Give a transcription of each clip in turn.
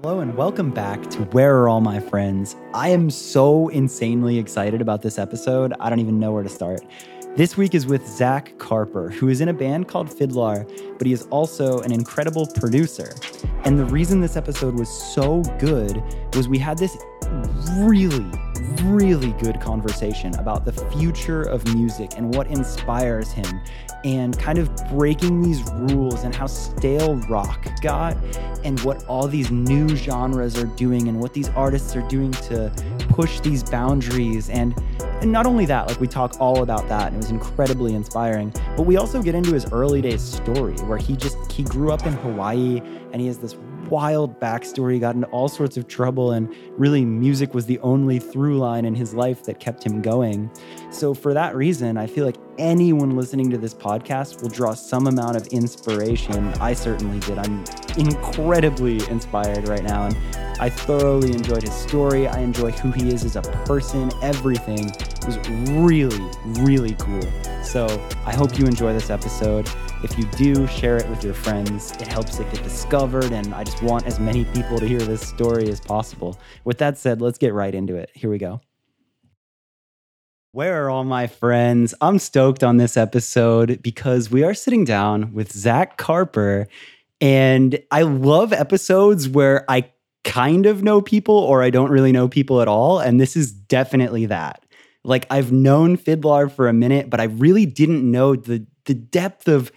Hello and welcome back to Where Are All My Friends? I am so insanely excited about this episode. I don't even know where to start. This week is with Zach Carper, who is in a band called FIDLAR, but he is also an incredible producer. And the reason this episode was so good was we had this really, really good conversation about the future of music and what inspires him and kind of breaking these rules and how stale rock got and what all these new genres are doing and what these artists are doing to push these boundaries and and not only that, like we talk all about that, and it was incredibly inspiring. But we also get into his early days story where he just he grew up in Hawaii and he has this wild backstory. He got into all sorts of trouble, and really, music was the only through line in his life that kept him going. So, for that reason, I feel like anyone listening to this podcast will draw some amount of inspiration. I certainly did. I'm incredibly inspired right now, and I thoroughly enjoyed his story. I enjoy who he is as a person, everything was really, really cool. So I hope you enjoy this episode. If you do, share it with your friends. It helps it get discovered, and I just want as many people to hear this story as possible. With that said, let's get right into it. Here we go. Where are all my friends? I'm stoked on this episode because we are sitting down with Zach Carper. And I love episodes where I kind of know people or I don't really know people at all. And this is definitely that. Like I've known FIDLAR for a minute, but I really didn't know the the depth of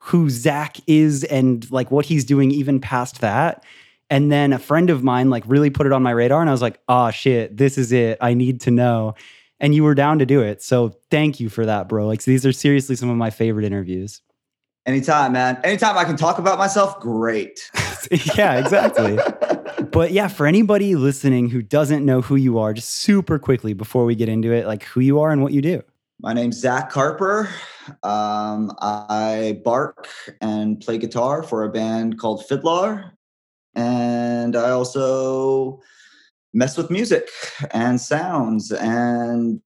who Zach is and like what he's doing even past that. And then a friend of mine like really put it on my radar and I was like, oh shit, this is it. I need to know. And you were down to do it. So thank you for that, bro. Like so these are seriously some of my favorite interviews. Anytime, man. Anytime I can talk about myself, great. yeah, exactly. but yeah, for anybody listening who doesn't know who you are, just super quickly before we get into it, like who you are and what you do. My name's Zach Carper. Um, I bark and play guitar for a band called FIDLAR. And I also mess with music and sounds. And,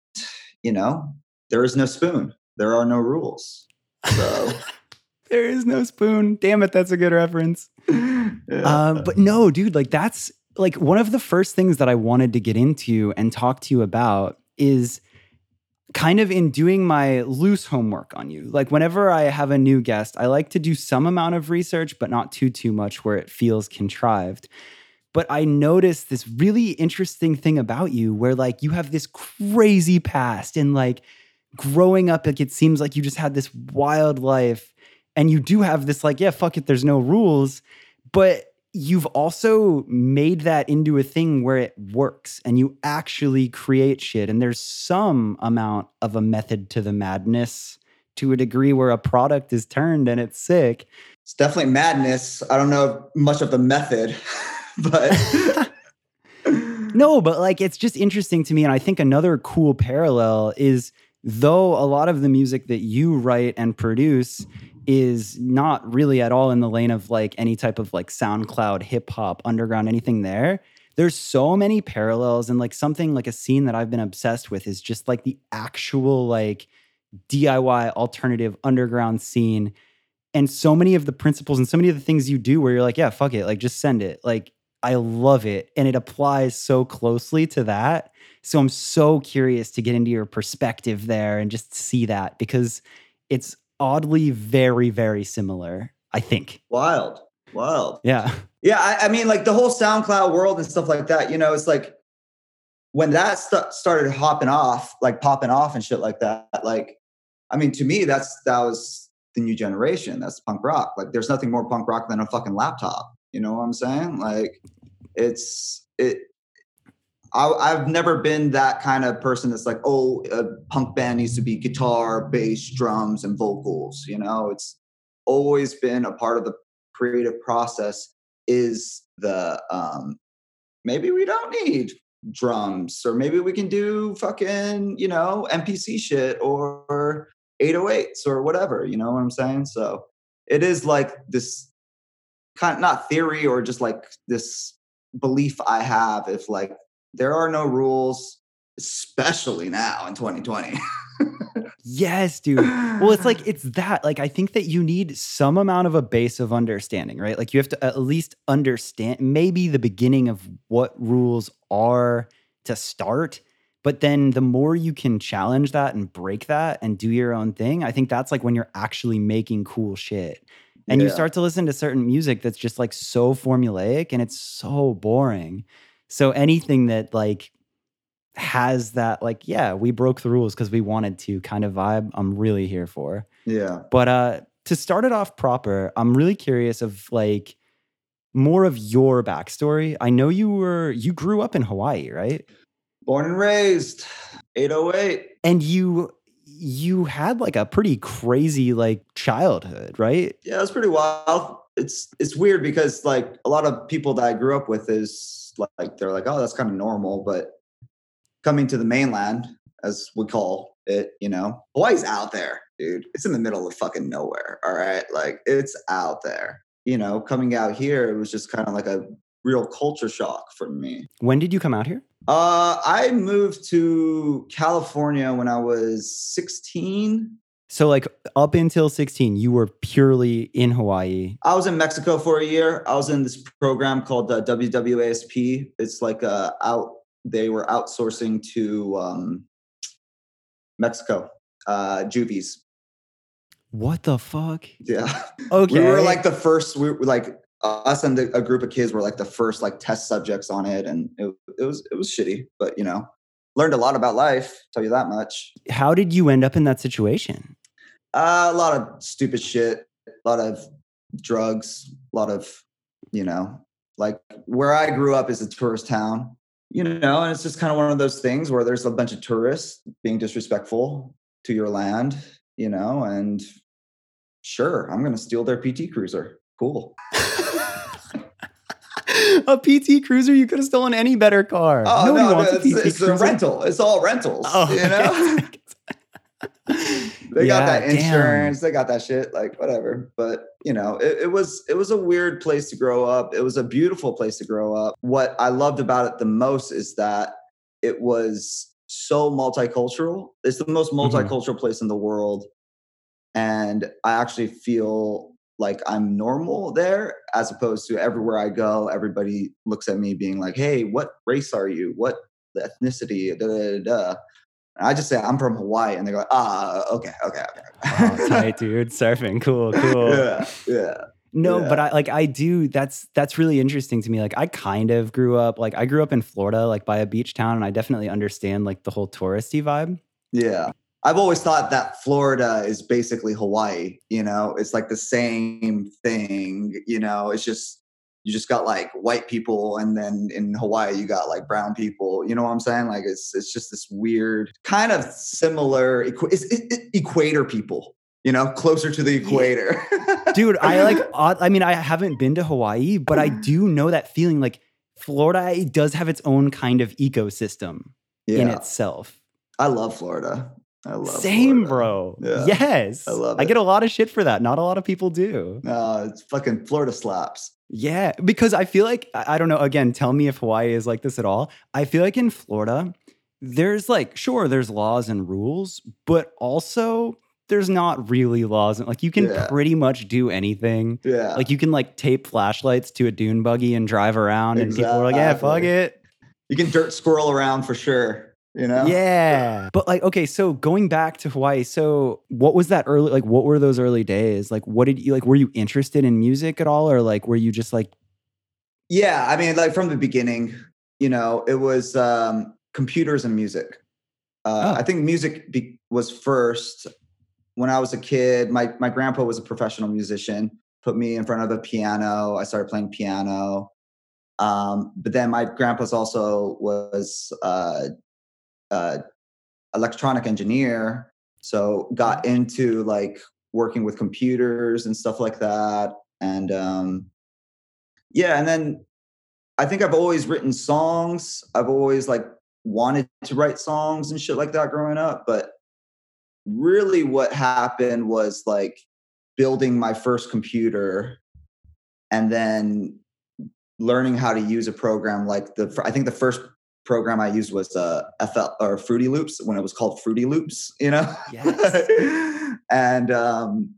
you know, there is no spoon, there are no rules. So. there is no spoon. Damn it, that's a good reference. yeah. uh, but no, dude, like that's like one of the first things that I wanted to get into and talk to you about is kind of in doing my loose homework on you. Like whenever I have a new guest, I like to do some amount of research, but not too too much where it feels contrived. But I noticed this really interesting thing about you where like you have this crazy past and like growing up like it seems like you just had this wild life and you do have this like yeah, fuck it, there's no rules, but you've also made that into a thing where it works and you actually create shit. And there's some amount of a method to the madness to a degree where a product is turned and it's sick. It's definitely madness. I don't know much of the method, but. no, but like it's just interesting to me. And I think another cool parallel is though a lot of the music that you write and produce is not really at all in the lane of like any type of like SoundCloud, hip hop, underground, anything there. There's so many parallels and like something like a scene that I've been obsessed with is just like the actual like DIY alternative underground scene and so many of the principles and so many of the things you do where you're like, yeah, fuck it, like just send it. Like I love it and it applies so closely to that. So I'm so curious to get into your perspective there and just see that because it's oddly very, very similar, I think. Wild. Wild. Yeah. Yeah. I, I mean, like the whole SoundCloud world and stuff like that, you know, it's like when that st- started hopping off, like popping off and shit like that, like, I mean, to me, that's, that was the new generation. That's punk rock. Like, there's nothing more punk rock than a fucking laptop. You know what I'm saying? Like, it's, it, I, have never been that kind of person that's like, oh, a punk band needs to be guitar, bass, drums, and vocals. You know, it's always been a part of the creative process. Is the um, maybe we don't need drums, or maybe we can do fucking you know MPC shit or 808s or whatever. You know what I'm saying? So it is like this kind of not theory or just like this belief I have if like there are no rules, especially now in 2020. Yes, dude. Well, it's like it's that. Like I think that you need some amount of a base of understanding, right? Like you have to at least understand maybe the beginning of what rules are to start. But then the more you can challenge that and break that and do your own thing, I think that's like when you're actually making cool shit. And you start to listen to certain music that's just like so formulaic and it's so boring. So anything that like has that like yeah we broke the rules because we wanted to kind of vibe i'm really here for yeah. but uh to start it off proper i'm really curious of like more of your backstory i know you were you grew up in hawaii right Born and raised, 808. and you you had like a pretty crazy like childhood right Yeah, it was pretty wild. It's it's weird because like a lot of people that I grew up with is like they're like, oh, that's kind of normal. But coming to the mainland, as we call it, you know, Hawaii's out there, dude. It's in the middle of fucking nowhere. All right. Like it's out there. You know, coming out here, it was just kind of like a real culture shock for me. when did you come out here Uh, I moved to California when I was 16. so like up until 16 you were purely in hawaii I was in Mexico for a year. I was in this program called uh, WWASP. It's like uh, out. They were outsourcing to um, Mexico, uh, juvies. what the fuck Yeah, okay we were like the first. We were like us and the, a group of kids were like the first like test subjects on it, and it, it was it was shitty, but you know, learned a lot about life. Tell you that much. how did you end up in that situation Uh, a lot of stupid shit, a lot of drugs, a lot of, you know, like where I grew up is a tourist town, you know, and it's just kind of one of those things where there's a bunch of tourists being disrespectful to your land, you know, and sure, I'm going to steal their PT Cruiser. Cool. a PT Cruiser, you could have stolen any better car. Oh, Nobody no, wants it's, a PT it's a rental. It's all rentals, Oh, you know? they Yeah, got that damn. insurance they got that shit like whatever but you know it, it was it was a weird place to grow up it was a beautiful place to grow up what i loved about it the most is that it was so multicultural it's the most Mhm. multicultural place in the world and i actually feel like i'm normal there as opposed to everywhere i go everybody looks at me being like hey what race are you what ethnicity da, da, da, da. And I just say I'm from Hawaii, and they go, ah, okay, okay, okay. Oh, tight, dude. Surfing. Cool, cool. yeah, yeah. No, Yeah. but I like I do that's that's really interesting to me. Like I kind of grew up like I grew up in Florida, like by a beach town, and I definitely understand like the whole touristy vibe. Yeah. I've always thought that Florida is basically Hawaii. You know, it's like the same thing. You know, it's just you just got like white people, and then in Hawaii you got like brown people. You know what I'm saying? Like it's it's just this weird kind of similar. It's it, it- equator people. You know, closer to the equator. Dude, I like I mean, I haven't been to Hawaii, but I mm-hmm. do know that feeling like Florida does have its own kind of ecosystem in itself. I love Florida. I love Same, Florida. bro. Yeah. Yes. I love I get a lot of shit for that. Not a lot of people do. No, it's fucking Florida slaps. Yeah, because I feel like I don't know. Again, tell me if Hawaii is like this at all. I feel like in Florida, there's like sure there's laws and rules, but also there's not really laws. Like you can Yeah. pretty much do anything. Yeah. Like you can like tape flashlights to a dune buggy and drive around, and people are like, "Yeah, fuck it." you can dirt squirrel around for sure. You know? Yeah. But like, okay, so going back to Hawaii, so what was that early like what were those early days? Like what did you like were you interested in music at all or like were you just like Yeah, I mean, like from the beginning, you know, it was um, computers and music. Uh, Oh. I think music be- was first. When I was a kid, my my grandpa was a professional musician. Put me in front of a piano. I started playing piano. Um, but then my grandpa's also was uh, uh, electronic engineer, so got into like working with computers and stuff like that. And um, yeah, and then I think I've always written songs. I've always like wanted to write songs and shit like that growing up. But really, what happened was like building my first computer and then learning how to use a program like the I think the first program I used was uh, FL or Fruity Loops when it was called Fruity Loops, you know? Yes. and um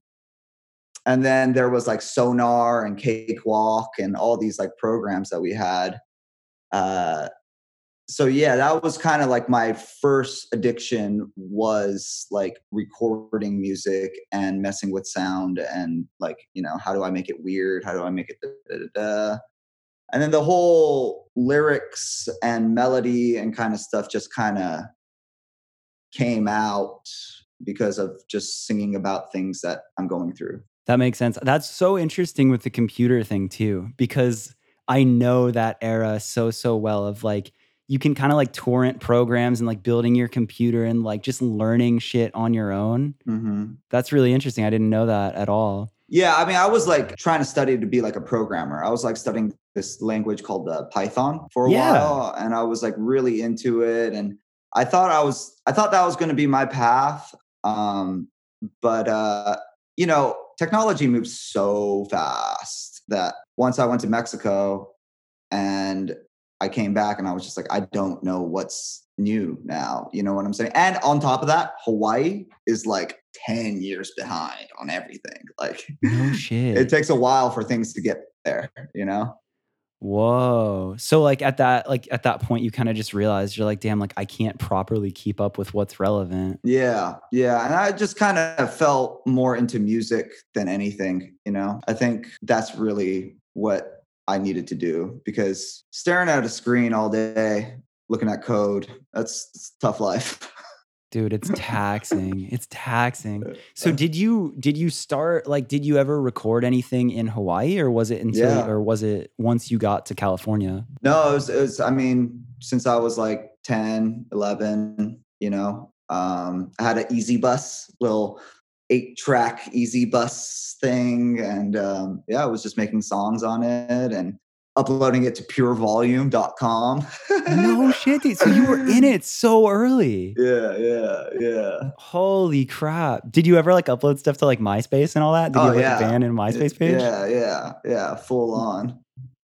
and then there was like Sonar and Cakewalk and all these like programs that we had. Uh so yeah, that was kind of like my first addiction was like recording music and messing with sound and like, you know, how do I make it weird? How do I make it da, da, da, da? And then the whole lyrics and melody and kind of stuff just kind of came out because of just singing about things that I'm going through. That makes sense. That's so interesting with the computer thing too, because I know that era so, so well of like, you can kind of like torrent programs and like building your computer and like just learning shit on your own. Mm-hmm. That's really interesting. I didn't know that at all. Yeah, I mean, I was like trying to study to be like a programmer. I was like studying this language called uh, Python for a Yeah. while, and I was like really into it. And I thought I was, I thought that was going to be my path. Um, but uh, you know, technology moves so fast that once I went to Mexico and I came back, and I was just like, I don't know what's new now. You know what I'm saying? And on top of that, Hawaii is like 10 years behind on everything. Like No shit. it takes a while for things to get there, you know? Whoa. So like at that like at that point you kind of just realized you're like damn like I can't properly keep up with what's relevant. Yeah, yeah. And I just kind of felt more into music than anything, you know? I think that's really what I needed to do because staring at a screen all day, looking at code, that's, tough life. Dude, it's taxing. It's taxing. So did you did you start like did you ever record anything in Hawaii or was it until Yeah. or was it once you got to California? No, it was, it was, I mean, since I was like 10, 11, you know, um, I had an easy bus, little eight track easy bus thing. And um, yeah, I was just making songs on it and uploading it to purevolume.com. No shit. Dude. So you were in it so early. Yeah, yeah, yeah. Holy crap. Did you ever like upload stuff to like MySpace and all that? Did oh, you Oh, have like yeah. a band and MySpace page? Yeah, yeah, yeah, full on.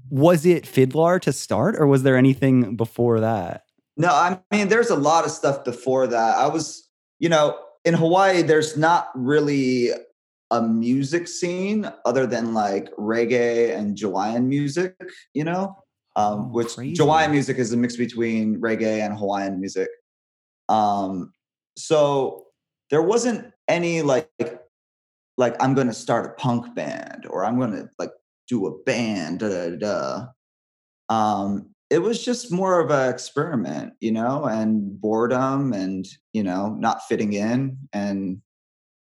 Was it FIDLAR to start or was there anything before that? No, I mean, there's a lot of stuff before that. I was, you know, in Hawaii, there's not really a music scene other than like reggae and Hawaiian music, you know, um, Oh, which crazy. Hawaiian music is a mix between reggae and Hawaiian music. Um, so there wasn't any like, like I'm going to start a punk band or I'm going to like do a band. Da, da, da, da. Um, it was just more of an experiment, you know, and boredom and, you know, not fitting in. And,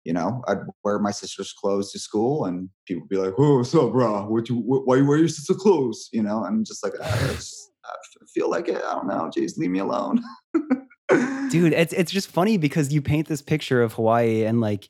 you know, I'd wear my sister's clothes to school and people would be like, oh, what's up, bro? What you, wh- why you wear your sister's clothes? You know, I'm just like, I, just, I feel like it. I don't know. Jeez, leave me alone. Dude, it's it's just funny because you paint this picture of Hawaii and like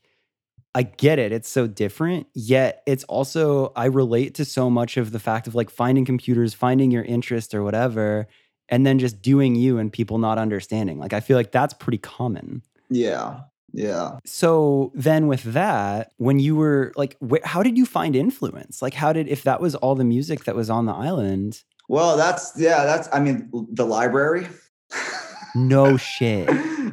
I get it. It's so different. Yet it's also I relate to so much of the fact of like finding computers, finding your interest or whatever, and then just doing you and people not understanding. Like I feel like that's pretty common. Yeah. Yeah. So then with that, when you were like wh- how did you find influence? Like how did if that was all the music that was on the island? Well, that's, yeah, that's, I mean, the library. No shit.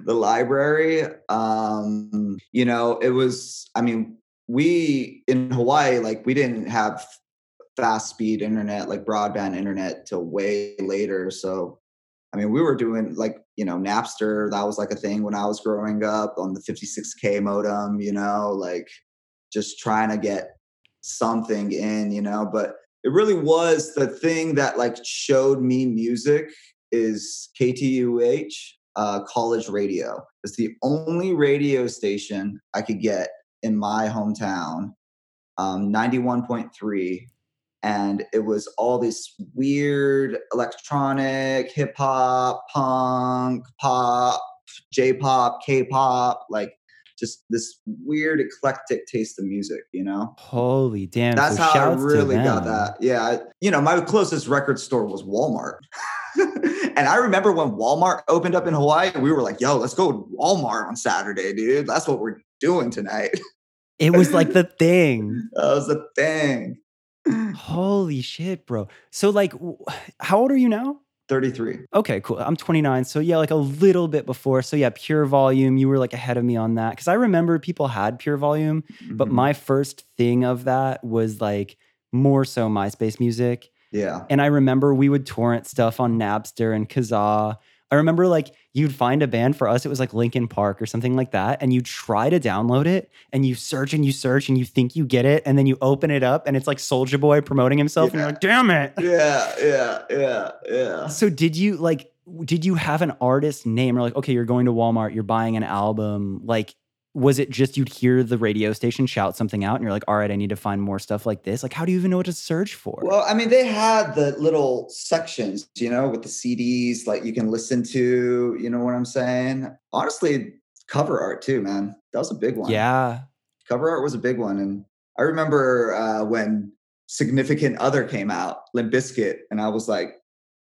the library. Um, you know, it was, I mean, we in Hawaii, like we didn't have fast speed internet, like broadband internet till way later. So I mean, we were doing like, you know, Napster, that was like a thing when I was growing up on the 56K modem, you know, like just trying to get something in, you know, but it really was the thing that like showed me music is KTUH uh, college radio. It's the only radio station I could get in my hometown, um, 91.3. And it was all this weird electronic, hip hop, punk, pop, J pop, K pop, like just this weird eclectic taste of music, you know? Holy damn. That's so how I really got that. Yeah. I- You know, my closest record store was Walmart. and I remember when Walmart opened up in Hawaii, we were like, yo, let's go to Walmart on Saturday, dude. That's what we're doing tonight. It was like the thing. that was the thing. Holy shit, bro. So like w- how old are you now? 33. Okay, cool. I'm 29. So yeah, like a little bit before. So yeah, pure volume. You were like ahead of me on that. Cause I remember people had pure volume, but Mhm. my first thing of that was like more so MySpace music. yeah. And I remember we would torrent stuff on Napster and Kazaa. I remember like you'd find a band for us, it was like Linkin Park or something like that. And you try to download it and you search and you search and you think you get it. And then you open it up and it's like Soulja Boy promoting himself. And you're like, damn it. Yeah, yeah, yeah, yeah. So did you like did you have an artist name or like okay you're going to Walmart you're buying an album like was it just you'd hear the radio station shout something out and you're like all right I need to find more stuff like this like how do you even know what to search for Well, I mean, they had the little sections, you know, with the CDs, like you can listen to, you know what I'm saying? Honestly, cover art too, man. That was a big one. yeah Cover art was a big one. And I remember uh, when Significant Other came out, Limp Bizkit, and I was like,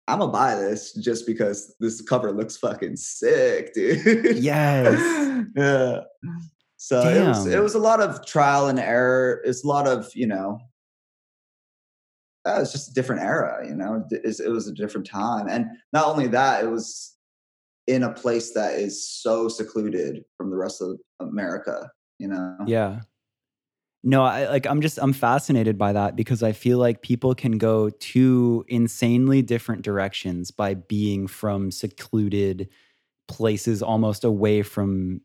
I'm gonna buy this just because this cover looks fucking sick, dude. Yes. yeah. So it was it was a lot of trial and error. It's a lot of, you know, uh, it's just a different era, you know. It's- it was a different time. And not only that, it was in a place that is so secluded from the rest of America, you know. yeah no I like I'm just I'm fascinated by that because I feel like people can go two insanely different directions by being from secluded places almost away from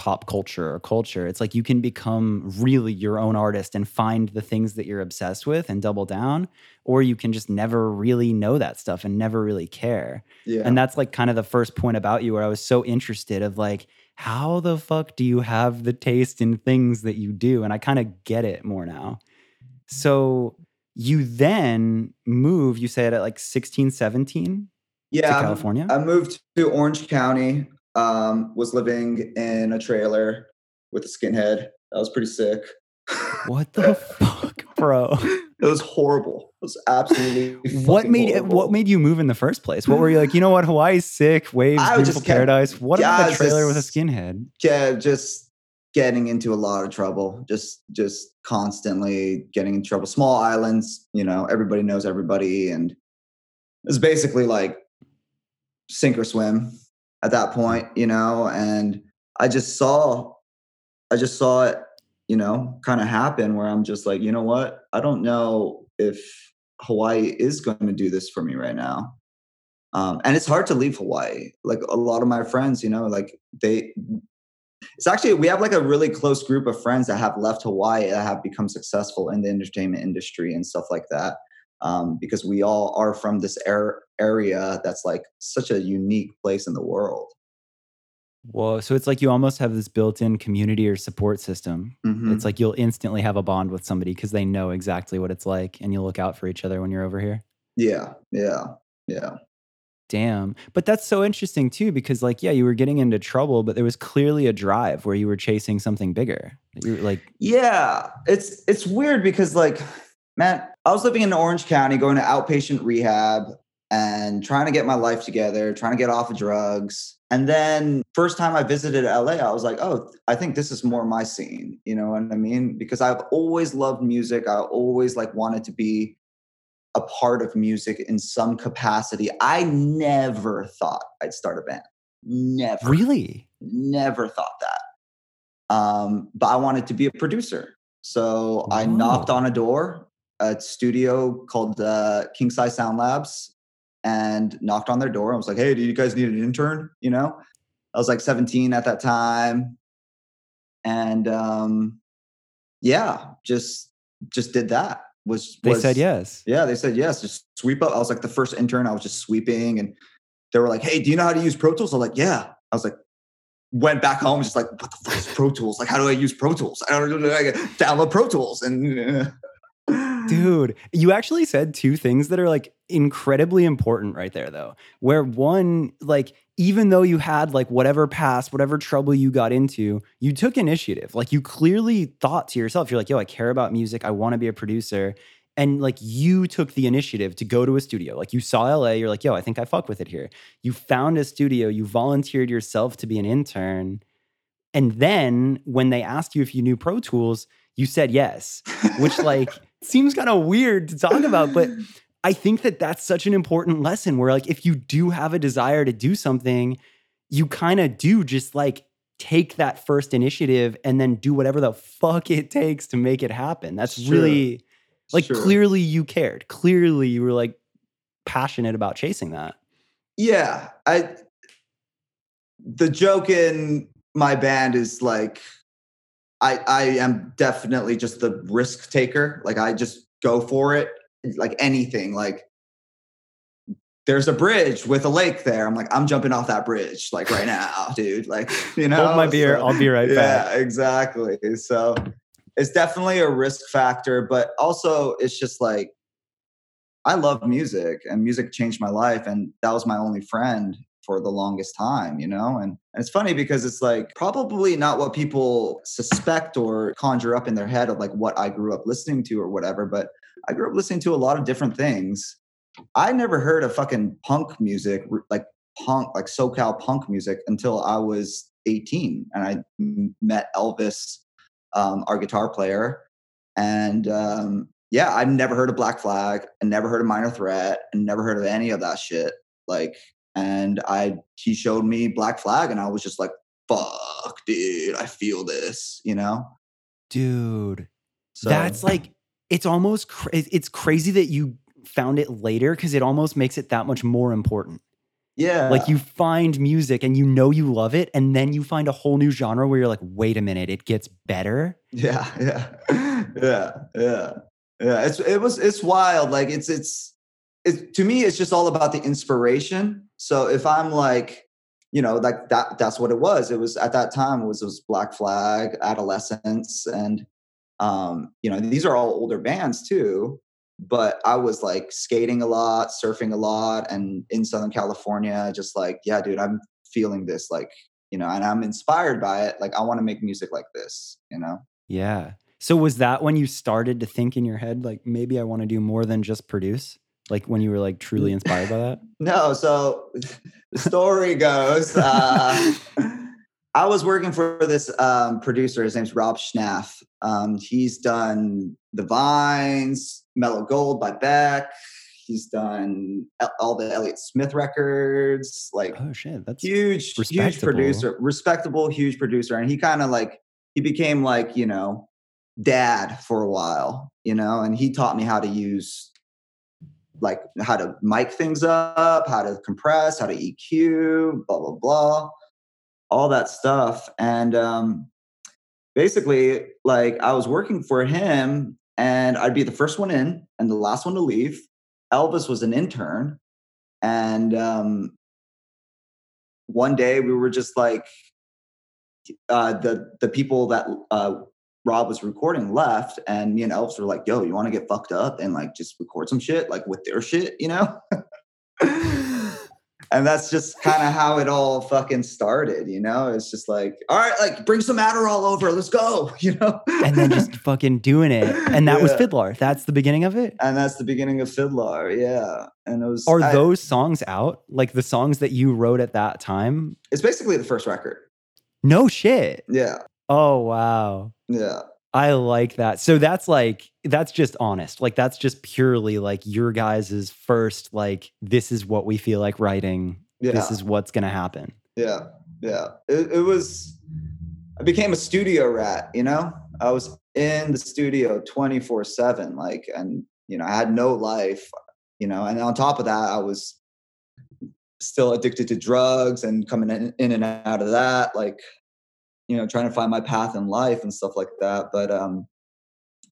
pop culture or culture. It's like you can become really your own artist and find the things that you're obsessed with and double down, or you can just never really know that stuff and never really care. Yeah. And that's like kind of the first point about you where I was so interested of like, how the fuck do you have the taste in things that you do? And I kind of get it more now. So you then move, you said at like 16, 17 yeah, to California? I moved to Orange County. Um, was living in a trailer with a skinhead. That was pretty sick. what the fuck, bro? It was horrible. It was absolutely. what made horrible. what made you move in the first place? What were you like? You know what? Hawaii's sick. Waves, I beautiful just kept- paradise. What Yeah, about a it's trailer with a skinhead? yeah, just getting into a lot of trouble. Just just constantly getting in trouble. Small islands, you know, everybody knows everybody, and it's basically like sink or swim at that point, you know. And I just saw, I just saw it, you know, kind of happen where I'm just like, you know what? I don't know if Hawaii is going to do this for me right now. Um, and it's hard to leave Hawaii. Like a lot of my friends, you know, like they it's actually we have like a really close group of friends that have left Hawaii that have become successful in the entertainment industry and stuff like that. Um, because we all are from this air, area that's like such a unique place in the world. Whoa. So it's like you almost have this built-in community or support system. Mhm. It's like you'll instantly have a bond with somebody because they know exactly what it's like and you'll look out for each other when you're over here. yeah, yeah, yeah. Damn. But that's so interesting too, because like, yeah, you were getting into trouble, but there was clearly a drive where you were chasing something bigger. You were like, Yeah, it's it's weird because like, man, I was living in Orange County, going to outpatient rehab and trying to get my life together, trying to get off of drugs. And then first time I visited LA, I was like, oh, I think this is more my scene. You know what I mean? Because I've always loved music. I always like wanted to be a part of music in some capacity. I never thought I'd start a band. Never really? never thought that. Um, but I wanted to be a producer. So I knocked on a door, a studio called uh, King Size Sound Labs, and knocked on their door. I was like, hey, do you guys need an intern? You know, I was like 17 at that time. And um, yeah, just just did that. Was They was- said yes. yeah, they said yes. Just sweep up. I was like the first intern. I was just sweeping, and they were like, "Hey, do you know how to use Pro Tools?" I was like, "Yeah." I was like, went back home, just like, "What the fuck is Pro Tools? Like, how do I use Pro Tools? I don't know. Like, download Pro Tools." And Dude, you actually said two things that are like incredibly important right there, though. Where one, like, even though you had like whatever past, whatever trouble you got into, you took initiative. Like, you clearly thought to yourself, you're like, yo, I care about music. I want to be a producer. And like, you took the initiative to go to a studio. Like, you saw LA, you're like, yo, I think I fuck with it here. You found a studio, you volunteered yourself to be an intern. And then when they asked you if you knew Pro Tools, you said yes which like seems kind of weird to talk about but I think that that's such an important lesson where, like, if you do have a desire to do something, you kind of do just like take that first initiative and then do whatever the fuck it takes to make it happen. That's Sure. really like Sure. clearly you cared. Clearly you were like passionate about chasing that. Yeah, I. The joke in my band is like, I I am definitely just the risk taker. Like I just go for it, like anything. Like there's a bridge with a lake there. I'm like I'm jumping off that bridge like right now, dude. Like you know, Hold my beer. so- I'll be right back. yeah, exactly. So it's definitely a risk factor, but also it's just like I love music and music changed my life and that was my only friend for the longest time, you know? And, and it's funny because it's like probably not what people suspect or conjure up in their head of like what I grew up listening to or whatever, but I grew up listening to a lot of different things. I never heard of fucking punk music, like punk, like SoCal punk music until I was 18 and I met Elvis, um, our guitar player. And um, yeah, I've never heard of Black Flag and never heard of Minor Threat and never heard of any of that shit. Like, and I, he showed me Black Flag and I was just like, fuck, dude, I feel this, you know? Dude. So That's like it's almost cra- it's crazy that you found it later because it almost makes it that much more important. yeah. Like you find music and you know you love it, and then you find a whole new genre where you're like, wait a minute, it gets better. Yeah, yeah, yeah, yeah, yeah. It's it was it's wild. Like it's it's it to me. It's just all about the inspiration. So if I'm like, you know, like that that's what it was. It was at that time. It was it was Black Flag, Adolescents, and um, you know these are all older bands too. But I was like skating a lot, surfing a lot, and in Southern California, just like, yeah, dude, I'm feeling this, like, you know, and I'm inspired by it. Like, I want to make music like this, you know. Yeah. So was that when you started to think in your head, like maybe I want to do more than just produce? Like when you were like truly inspired by that? No, so the story goes uh, I was working for this um, producer. His name's Rob Schnapf. Um, he's done The Vines, Mellow Gold by Beck. He's done all the Elliott Smith records, like Oh shit, that's huge, huge producer, respectable, huge producer. And he kind of like, he became like, you know, dad for a while, you know, and he taught me how to use like how to mic things up, how to compress, how to EQ, blah, blah, blah, all that stuff. And um, basically, like I was working for him and I'd be the first one in and the last one to leave. Elvis was an intern. And um, one day we were just like, uh, the the people that uh, Rob was recording left, and me and Elvis were like, "Yo, you want to get fucked up and like just record some shit like with their shit, you know?" and that's just kind of how it all fucking started, you know. It's just like, all right, like bring some Adderall over, let's go, you know. and then just fucking doing it. And that was FIDLAR. That's the beginning of it. and that's the beginning of FIDLAR, yeah. And it was Are I- those songs out? Like the songs that you wrote at that time? It's basically the first record, No shit. yeah, Oh wow. yeah. I like that. So that's like that's just honest. Like that's just purely like your guys' first like this is what we feel like writing. Yeah. This is what's going to happen. Yeah, yeah. It, it was. I became a studio rat. You know, I was in the studio twenty four seven. Like, and you know, I had no life. You know, and on top of that, I was still addicted to drugs and coming in, in and out of that. Like, you know, trying to find my path in life and stuff like that. But um,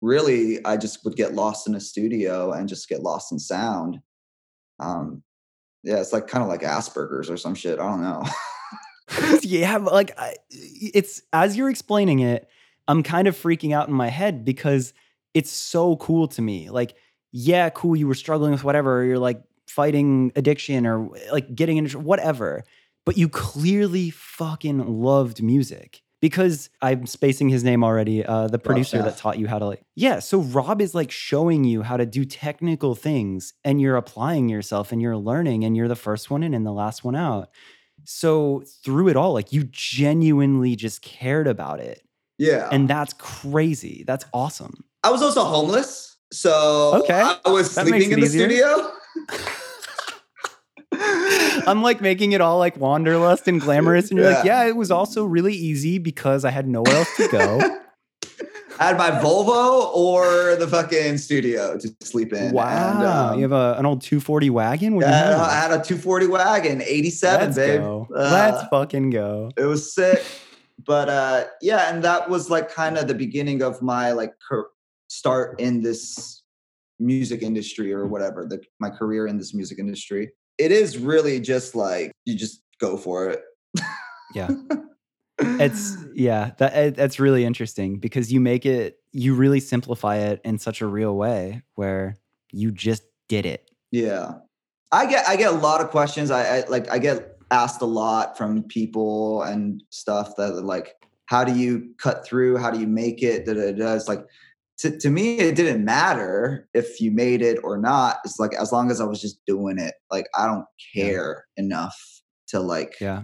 really, I just would get lost in a studio and just get lost in sound. Um, yeah, it's like kind of like Asperger's or some shit. I don't know. yeah, like I, it's as you're explaining it, I'm kind of freaking out in my head because it's so cool to me. Like, yeah, cool, you were struggling with whatever, you're like fighting addiction or like getting into whatever, but you clearly fucking loved music. Because I'm spacing his name already, uh, the producer that taught you how to like, yeah. So Rob is like showing you how to do technical things, and you're applying yourself, and you're learning, and you're the first one in and the last one out. So through it all, like you genuinely just cared about it. yeah. And that's crazy. That's awesome. I was also homeless. So Okay, I was that sleeping in the easier. studio. I'm like making it all like wanderlust and glamorous, and you're like, Yeah. yeah, it was also really easy because I had nowhere else to go. I had my Volvo or the fucking studio to sleep in. wow, And, um, you have a, an old 240 wagon. What yeah. I had a 240 wagon, 87, Let's babe. go. Uh, Let's fucking go. it was sick. But uh yeah, and that was like kind of the beginning of my like car- start in this music industry or whatever, the my career in this music industry. It is really just like you just go for it. Yeah. It's yeah, that it, that's really interesting because you make it you really simplify it in such a real way where you just did it. Yeah. I get I get a lot of questions. I, I like I get asked a lot from people and stuff that like, how do you cut through? How do you make it? Da, da, da. It's like to, to me, it didn't matter if you made it or not. It's like as long as I was just doing it, like I don't Yeah. care enough to like Yeah.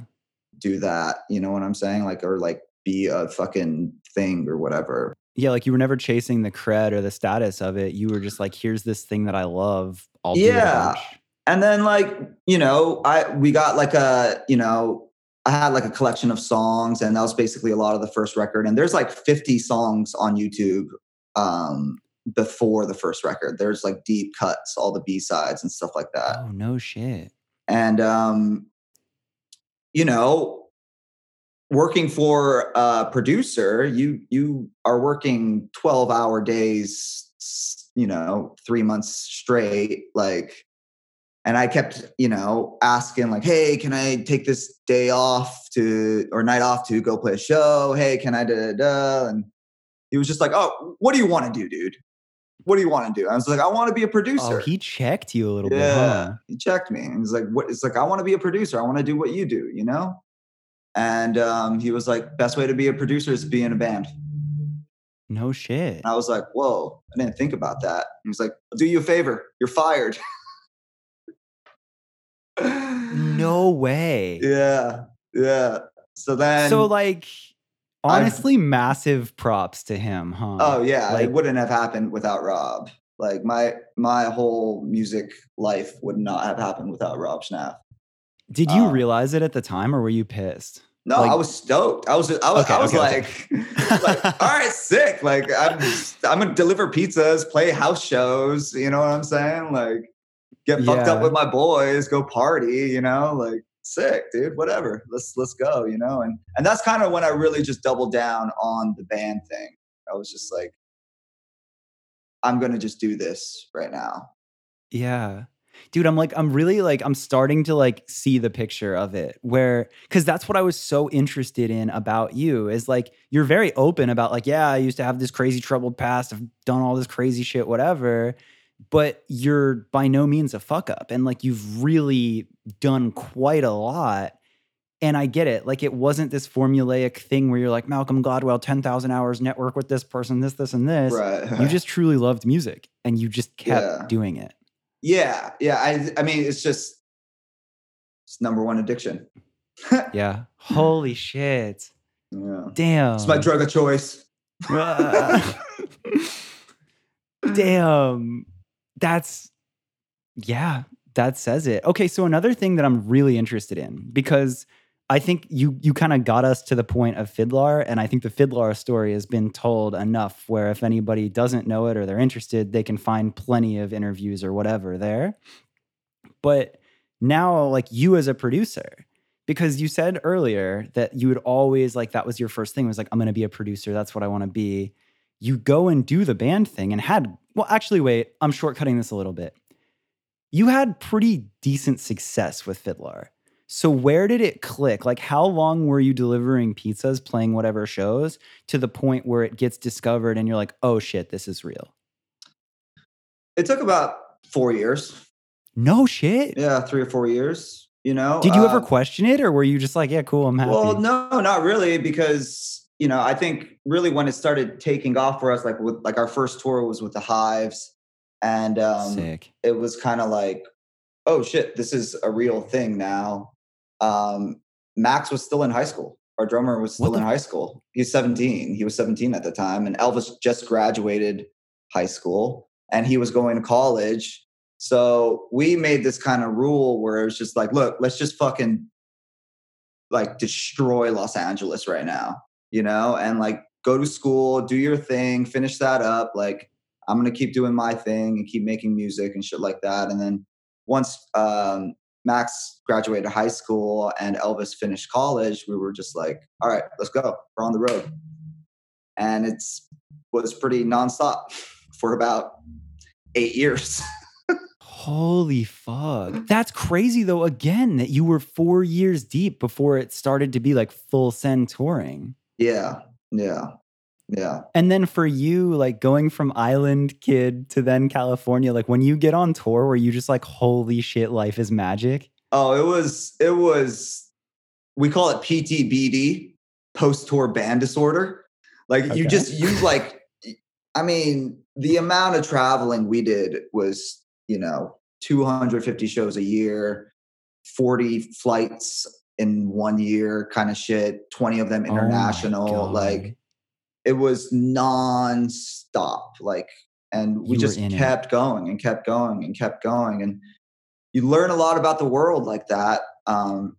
do that. You know what I'm saying? Like or like be a fucking thing or whatever. Yeah, like you were never chasing the cred or the status of it. You were just like, here's this thing that I love. I'll do it a Yeah. and then like you know i we got like a you know i had like a collection of songs and that was basically a lot of the first record and there's like 50 songs on youtube um before the first record. There's like deep cuts all the b-sides and stuff like that. Oh no shit. and um you know working for a producer you you are working 12 hour days you know 3 months straight like and i kept you know asking like hey can i take this day off to or night off to go play a show? Hey can i da da da? And he was just like oh what do you want to do dude what do you want to do i was like i want to be a producer Oh, he checked you a little bit, yeah, huh? he checked me. And he's like, "What?" It's like, "I want to be a producer. I want to do what you do," you know. And um, he was like, "Best way to be a producer is to be in a band." No shit. And I was like, "Whoa, I didn't think about that." He was like, "I'll do you a favor. You're fired." No way. Yeah, yeah. So then, so like I've- honestly massive props to him, huh? oh yeah, like- it wouldn't have happened without Rob. Like my my whole music life would not have happened without Rob Schnapf. Did you um, realize it at the time or were you pissed? No, Like- I was stoked. I was I was Okay, I was okay, like, like, all right, sick. Like I'm I'm gonna deliver pizzas, play house shows, you know what I'm saying? Like get fucked Yeah. up with my boys, go party, you know, like sick, dude, whatever. Let's let's go, you know? And and that's kind of when I really just doubled down on the band thing. I was just like, I'm gonna just do this right now. Yeah. Dude, I'm like, I'm really like, I'm starting to like see the picture of it where, cause that's what I was so interested in about you is like, you're very open about like, yeah, I used to have this crazy troubled past. I've done all this crazy shit, whatever. But you're by no means a fuck up. And like, you've really done quite a lot. And I get it. Like, it wasn't this formulaic thing where you're like, Malcolm Gladwell, 10,000 hours network with this person, this, this, and this. Right. You just truly loved music and you just kept Yeah. doing it. yeah, yeah. I I mean it's just it's number one addiction. Yeah. Holy shit. Yeah. Damn. It's my drug of choice. Damn. That's yeah, that says it. Okay, so another thing that I'm really interested in because I think you you kind of got us to the point of FIDLAR, and I think the FIDLAR story has been told enough where if anybody doesn't know it or they're interested, they can find plenty of interviews or whatever there. But now, like you as a producer, because you said earlier that you would always like that was your first thing was like I'm going to be a producer. That's what I want to be. You go and do the band thing and had well, actually, wait, I'm shortcutting this a little bit. You had pretty decent success with FIDLAR. So where did it click? Like how long were you delivering pizzas, playing whatever shows to the point where it gets discovered and you're like, "Oh shit, this is real." It took about four years. No shit. Yeah, three or four years. You know. Did you ever Uh, question it or were you just like, "Yeah, cool, I'm happy." Well, no, not really, because you know, I think really when it started taking off for us, like with like our first tour was with the Hives, and um, Sick. it was kind of like, oh shit, this is a real thing now. Um, Max was still in high school. Our drummer was still in high school. He's 17. He was 17 at the time, and Elvis just graduated high school. and he was going to college. So we made this kind of rule where it was just like, look, let's just fucking like destroy Los Angeles right now, you know, and like go to school, do your thing, finish that up. Like I'm gonna keep doing my thing and keep making music and shit like that. And then once um, Max graduated high school and Elvis finished college, we were just like, all right, let's go. We're on the road. And it's was pretty nonstop for about eight years. Holy fuck. That's crazy though, again, that you were four years deep before it started to be like full send touring. Yeah. Yeah. Yeah. And then for you, like going from island kid to then California, like when you get on tour, where you just like, holy shit, life is magic? Oh, it was, it was, we call it PTBD, post tour band disorder. Like okay. you just, you like, I mean, the amount of traveling we did was, you know, 250 shows a year, 40 flights in one year kind of shit, 20 of them oh international. Oh like it was non-stop. Like, and we you just kept it. going and kept going and kept going. And you learn a lot about the world like that. Um,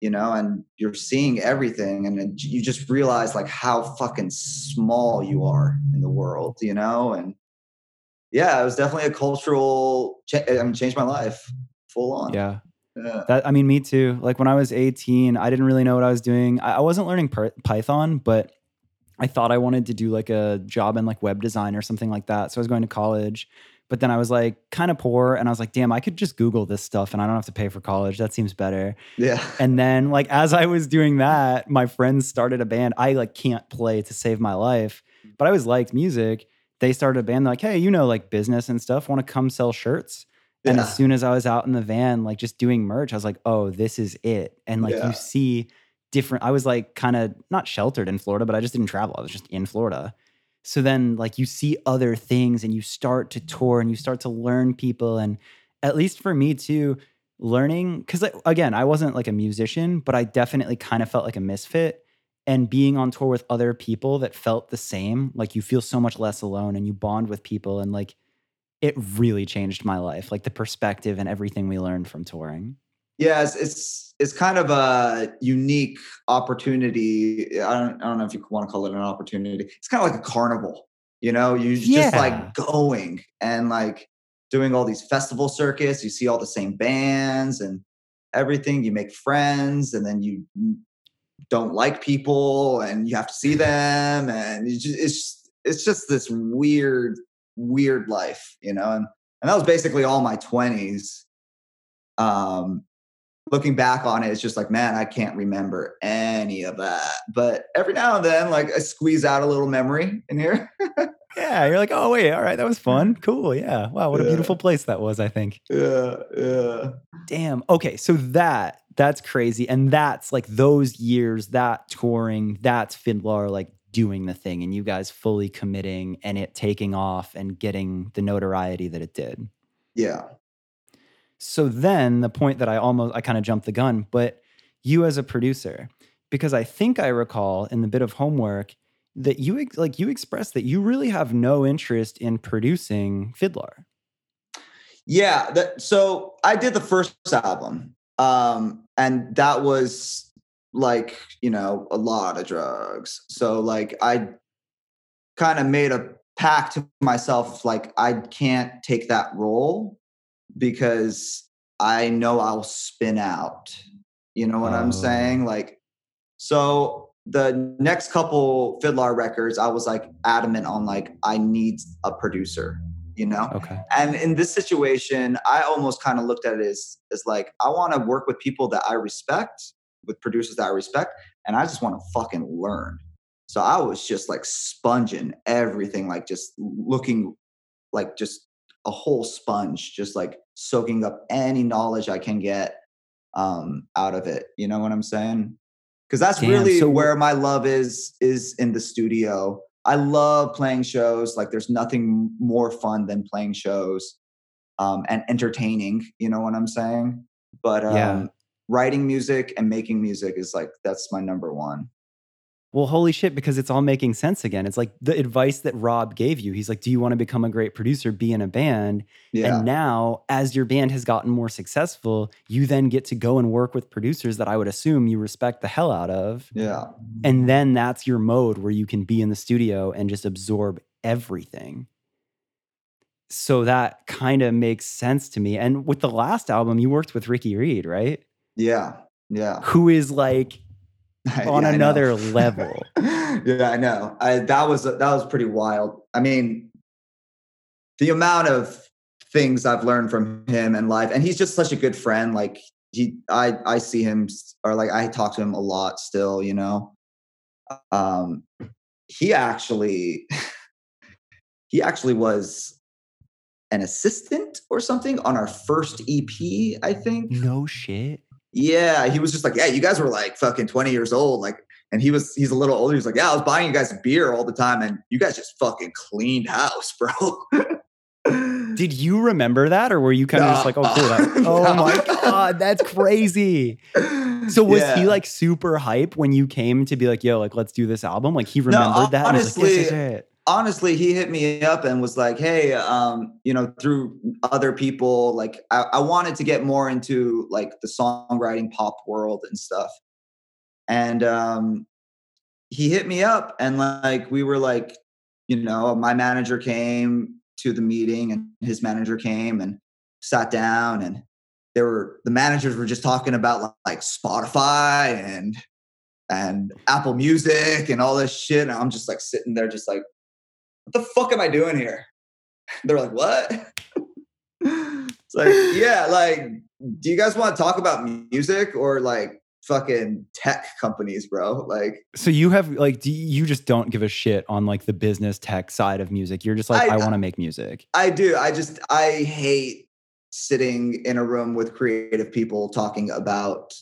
you know, and you're seeing everything, and you just realize like how fucking small you are in the world, you know, and yeah, it was definitely a cultural. Cha- I mean, changed my life full on. Yeah. Yeah. That I mean, me too. Like when I was 18, I didn't really know what I was doing. I, I wasn't learning per- Python, but I thought I wanted to do like a job in like web design or something like that. So I was going to college, but then I was like kind of poor, and I was like, damn, I could just Google this stuff, and I don't have to pay for college. That seems better. Yeah. And then like as I was doing that, my friends started a band. I like can't play to save my life, but I always liked music they started a band. Like, hey, you know, like business and stuff. Want to come sell shirts? Yeah. And as soon as I was out in the van, like just doing merch, I was like, oh, this is it. And like yeah. you see different. I was like kind of not sheltered in Florida, but I just didn't travel. I was just in Florida. So then like you see other things and you start to mm. tour and you start to learn people. And at least for me too, learning because again, I wasn't like a musician, but I definitely kind of felt like a misfit and being on tour with other people that felt the same like you feel so much less alone and you bond with people and like it really changed my life like the perspective and everything we learned from touring. Yeah it's it's, it's kind of a unique opportunity. I don't, I don't know if you want to call it an opportunity. It's kind of like a carnival you know? You yeah. just like going and like doing all these festival circuits. You see all the same bands and everything. You make friends and then you don't like people and you have to see them and it's just, it's it's just this weird weird life you know and and that was basically all my 20s um looking back on it it's just like man i can't remember any of that but every now and then like i squeeze out a little memory in here yeah you're like oh wait all right that was fun cool yeah wow what yeah. a beautiful place that was i think yeah yeah damn okay so that that's crazy. And that's like those years, that touring, that's FIDLAR like doing the thing and you guys fully committing and it taking off and getting the notoriety that it did. Yeah. So then the point that I almost I kind of jumped the gun, but you as a producer, because I think I recall in the bit of homework that you like you expressed that you really have no interest in producing FIDLAR. Yeah, that, so I did the first album um, and that was like, you know, a lot of drugs. So like I kind of made a pact to myself like I can't take that role because I know I'll spin out. You know what oh. I'm saying? Like so the next couple FIDLAR records, I was like adamant on like I need a producer you know okay and in this situation i almost kind of looked at it as as like i want to work with people that i respect with producers that i respect and i just want to fucking learn so i was just like sponging everything like just looking like just a whole sponge just like soaking up any knowledge i can get um out of it you know what i'm saying because that's Damn, really so where my love is is in the studio I love playing shows. Like there's nothing more fun than playing shows um, and entertaining. You know what I'm saying? But um, yeah. Writing music and making music is like that's my number one. Well, holy shit, because it's all making sense again. It's like the advice that Rob gave you. He's like, Do you want to become a great producer? Be in a band. Yeah. And now, as your band has gotten more successful, you then get to go and work with producers that I would assume you respect the hell out of. yeah. And then that's your mode where you can be in the studio and just absorb everything. So that kind of makes sense to me. And with the last album, you worked with Ricky Reed, right? Yeah. Yeah. Who is like on Yeah, another level. yeah, I know. I that was that was pretty wild. I mean, the amount of things I've learned from him and life, and he's just such a good friend. Like he, I, I see him, or like I talk to him a lot still. You know, um, he actually, he actually was an assistant or something on our first EP. I think. No shit. Yeah, he was just like, yeah, you guys were like fucking 20 years old. Like, and he was, he's a little older. He's like, yeah, I was buying you guys beer all the time and you guys just fucking cleaned house, bro. Did you remember that, or were you kind of just like, "Oh, cool"? That, oh No. my god, that's crazy. So was he like super hype when you came to be like, "Yo, like let's do this album"? Like he remembered that. and was like, honestly. Honestly, he hit me up and was like, "Hey, um, you know, through other people, like I, I wanted to get more into like the songwriting pop world and stuff." And um, he hit me up, and like we were like, you know, my manager came to the meeting, and his manager came and sat down, and there were the managers were just talking about like Spotify and and Apple Music and all this shit. And I'm just like sitting there, just like, what the fuck am I doing here? They're like, what? it's like, yeah, like, do you guys want to talk about music or like fucking tech companies, bro? Like, So you have like, do you just don't give a shit on like the business tech side of music? You're just like, I- I, want to make music. I do. I just, I hate sitting in a room with creative people talking about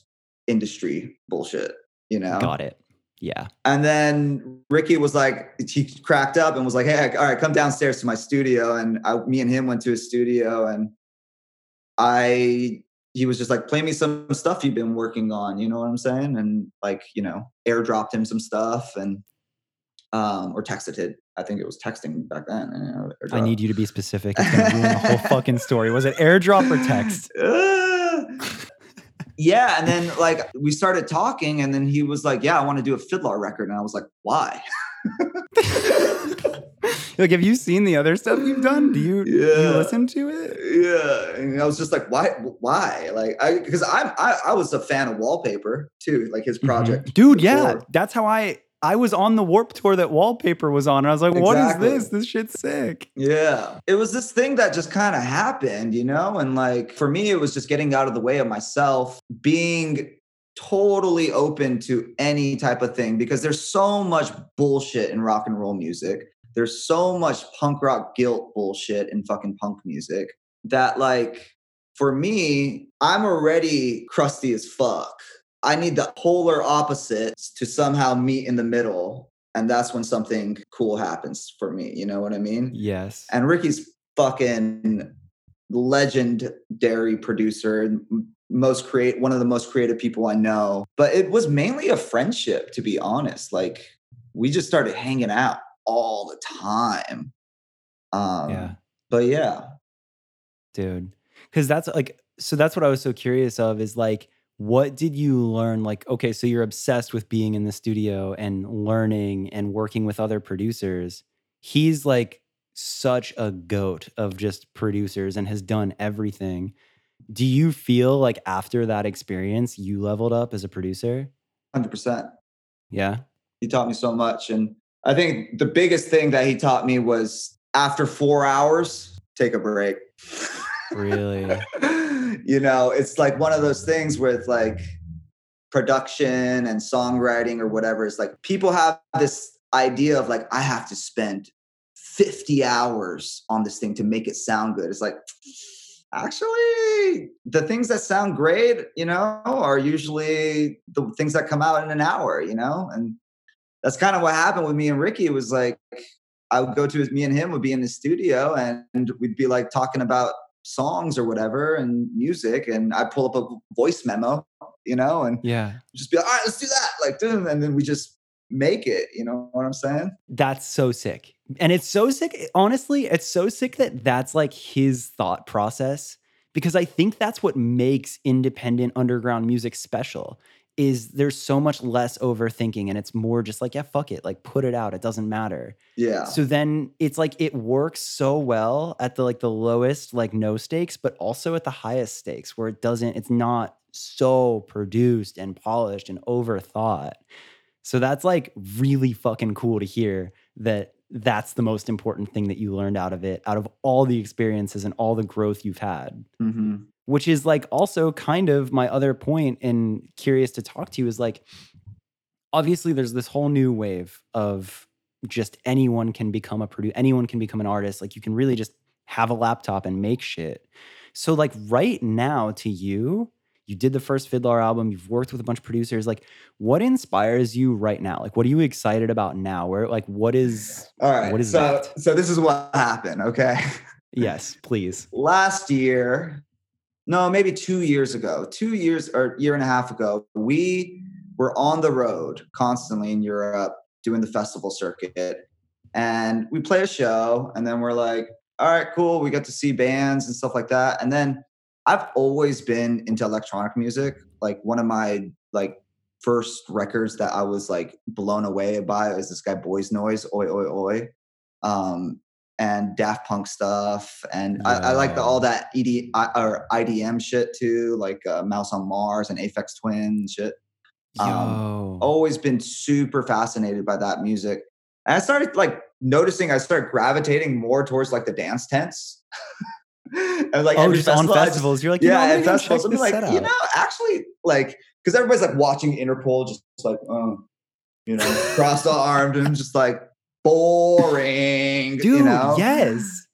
industry bullshit, you know? Got it. Yeah. And then Ricky was like, he cracked up and was like, "Hey, all right, come downstairs to my studio." And I, me and him went to his studio, and I, he was just like, "Play me some stuff you've been working on." You know what I'm saying? And like, you know, airdropped him some stuff, and um, or texted it. I think it was texting back then. You know, I need you to be specific. It's gonna ruin the whole fucking story. Was it airdrop or text? Yeah, and then like we started talking, and then he was like, "Yeah, I want to do a FIDLAR record," and I was like, "Why?" like, have you seen the other stuff you've done? Do you, do you Yeah. listen to it? yeah and i was just like why why like i because i'm I, I was a fan of wallpaper too like his project Mhm. dude. Yeah, that's how I. I was on the Warp Tour that Wallpaper was on, and I was like, "What is Exactly. this? This shit's sick." yeah it was this thing that just kind of happened you know and like for me it was just getting out of the way of myself being totally open to any type of thing because there's so much bullshit in rock and roll music there's so much punk rock guilt bullshit in fucking punk music that like for me i'm already crusty as fuck i need the polar opposites to somehow meet in the middle and that's when something cool happens for me you know what i mean Yes. and ricky's fucking legendary producer most create one of the most creative people i know but it was mainly a friendship to be honest like we just started hanging out all the time um yeah. but yeah dude because that's like so that's what i was so curious of is like what did you learn? Like okay so you're obsessed with being in the studio and learning and working with other producers. He's like such a goat of just producers and has done everything. Do you feel like after that experience you leveled up as a producer? 100% yeah? He taught me so much and i think the biggest thing that he taught me was after four hours take a break. Really you know it's like one of those things with like production and songwriting or whatever it's like people have this idea of like i have to spend 50 hours on this thing to make it sound good. It's like actually the things that sound great you know are usually the things that come out in an hour you know? And that's kind of what happened with me and ricky. It was like i would go to his me and him would be in the studio and we'd be like talking about songs or whatever and music and i pull up a voice memo you know and yeah just be like all right let's do that like and then we just make it. You know what I'm saying? That's so sick. And it's so sick. Honestly, it's so sick that that's like his thought process because I think that's what makes independent underground music special is there's so much less overthinking and it's more just like yeah fuck it like put it out it doesn't matter. Yeah. so then it's like it works so well at the like the lowest like no stakes but also at the highest stakes where it doesn't it's not so produced and polished and overthought. So that's like really fucking cool to hear that that's the most important thing that you learned out of it out of all the experiences and all the growth you've had. Hmm which is like also kind of my other point and curious to talk to you is like obviously there's this whole new wave of just anyone can become a producer anyone can become an artist like you can really just have a laptop and make shit so like right now to you you did the first FIDLAR album you've worked with a bunch of producers like what inspires you right now like what are you excited about now where like what is All right. What is so, that? So this is what happened. Okay. yes please Last year, no, maybe two years ago, two years or year and a half ago, we were on the road constantly in Europe doing the festival circuit. And we play a show, and then we're like, all right, cool. We got to see bands and stuff like that. And then I've always been into electronic music. Like one of my like first records that I was like blown away by is this guy Boys Noize, Oi Oi Oi. Um, and Daft Punk stuff, and I, I like the, all that ED I- or IDM shit too, like uh, Mouse on Mars and Aphex Twin shit. Um, Always been super fascinated by that music, and I started like noticing I started gravitating more towards like the dance tents. and like oh just on festival, just- festivals. You're like you know, yeah, I'm at festivals, I'm like, set you know, actually, like, because everybody's like watching Interpol, just like, oh, you know, crossed armed and just like boring, dude you know. yes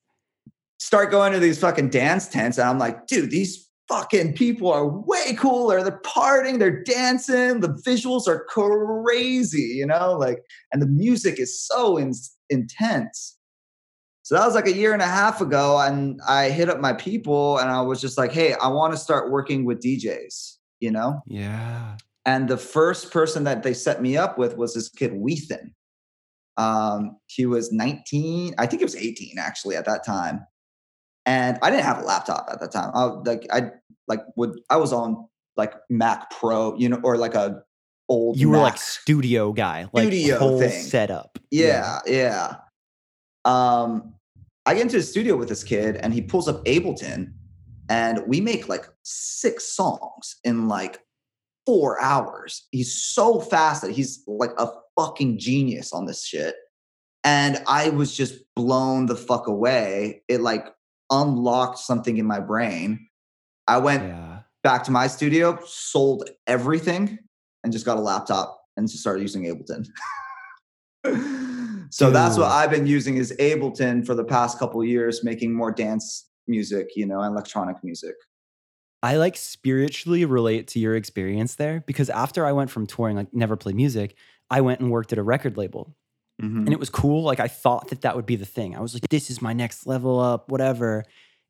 Start going to these fucking dance tents, and I'm like, dude, these fucking people are way cooler. They're partying, they're dancing, the visuals are crazy, you know, like, and the music is so in- intense. So that was like a year and a half ago, and I hit up my people, and I was just like, hey, I want to start working with DJs, you know. yeah And the first person that they set me up with was this kid, Weathan. Um, he was 19, I think he was 18 actually at that time. And I didn't have a laptop at that time. I like I like would I was on like Mac Pro, you know, or like a old you were like studio guy like Studio whole thing. setup Yeah, yeah. Um, I get into the studio with this kid, and he pulls up Ableton, and we make like six songs in like four hours. He's so fast that he's like a fucking genius on this shit. And I was just blown the fuck away. It like unlocked something in my brain. I went yeah back to my studio, sold everything, and just got a laptop and just started using Ableton. so that's what I've been using is Ableton for the past couple of years, making more dance music, you know, and electronic music. I like spiritually relate to your experience there because after I went from touring, like never played music, I went and worked at a record label mm-hmm. and it was cool. Like I thought that that would be the thing. I was like, this is my next level up, whatever.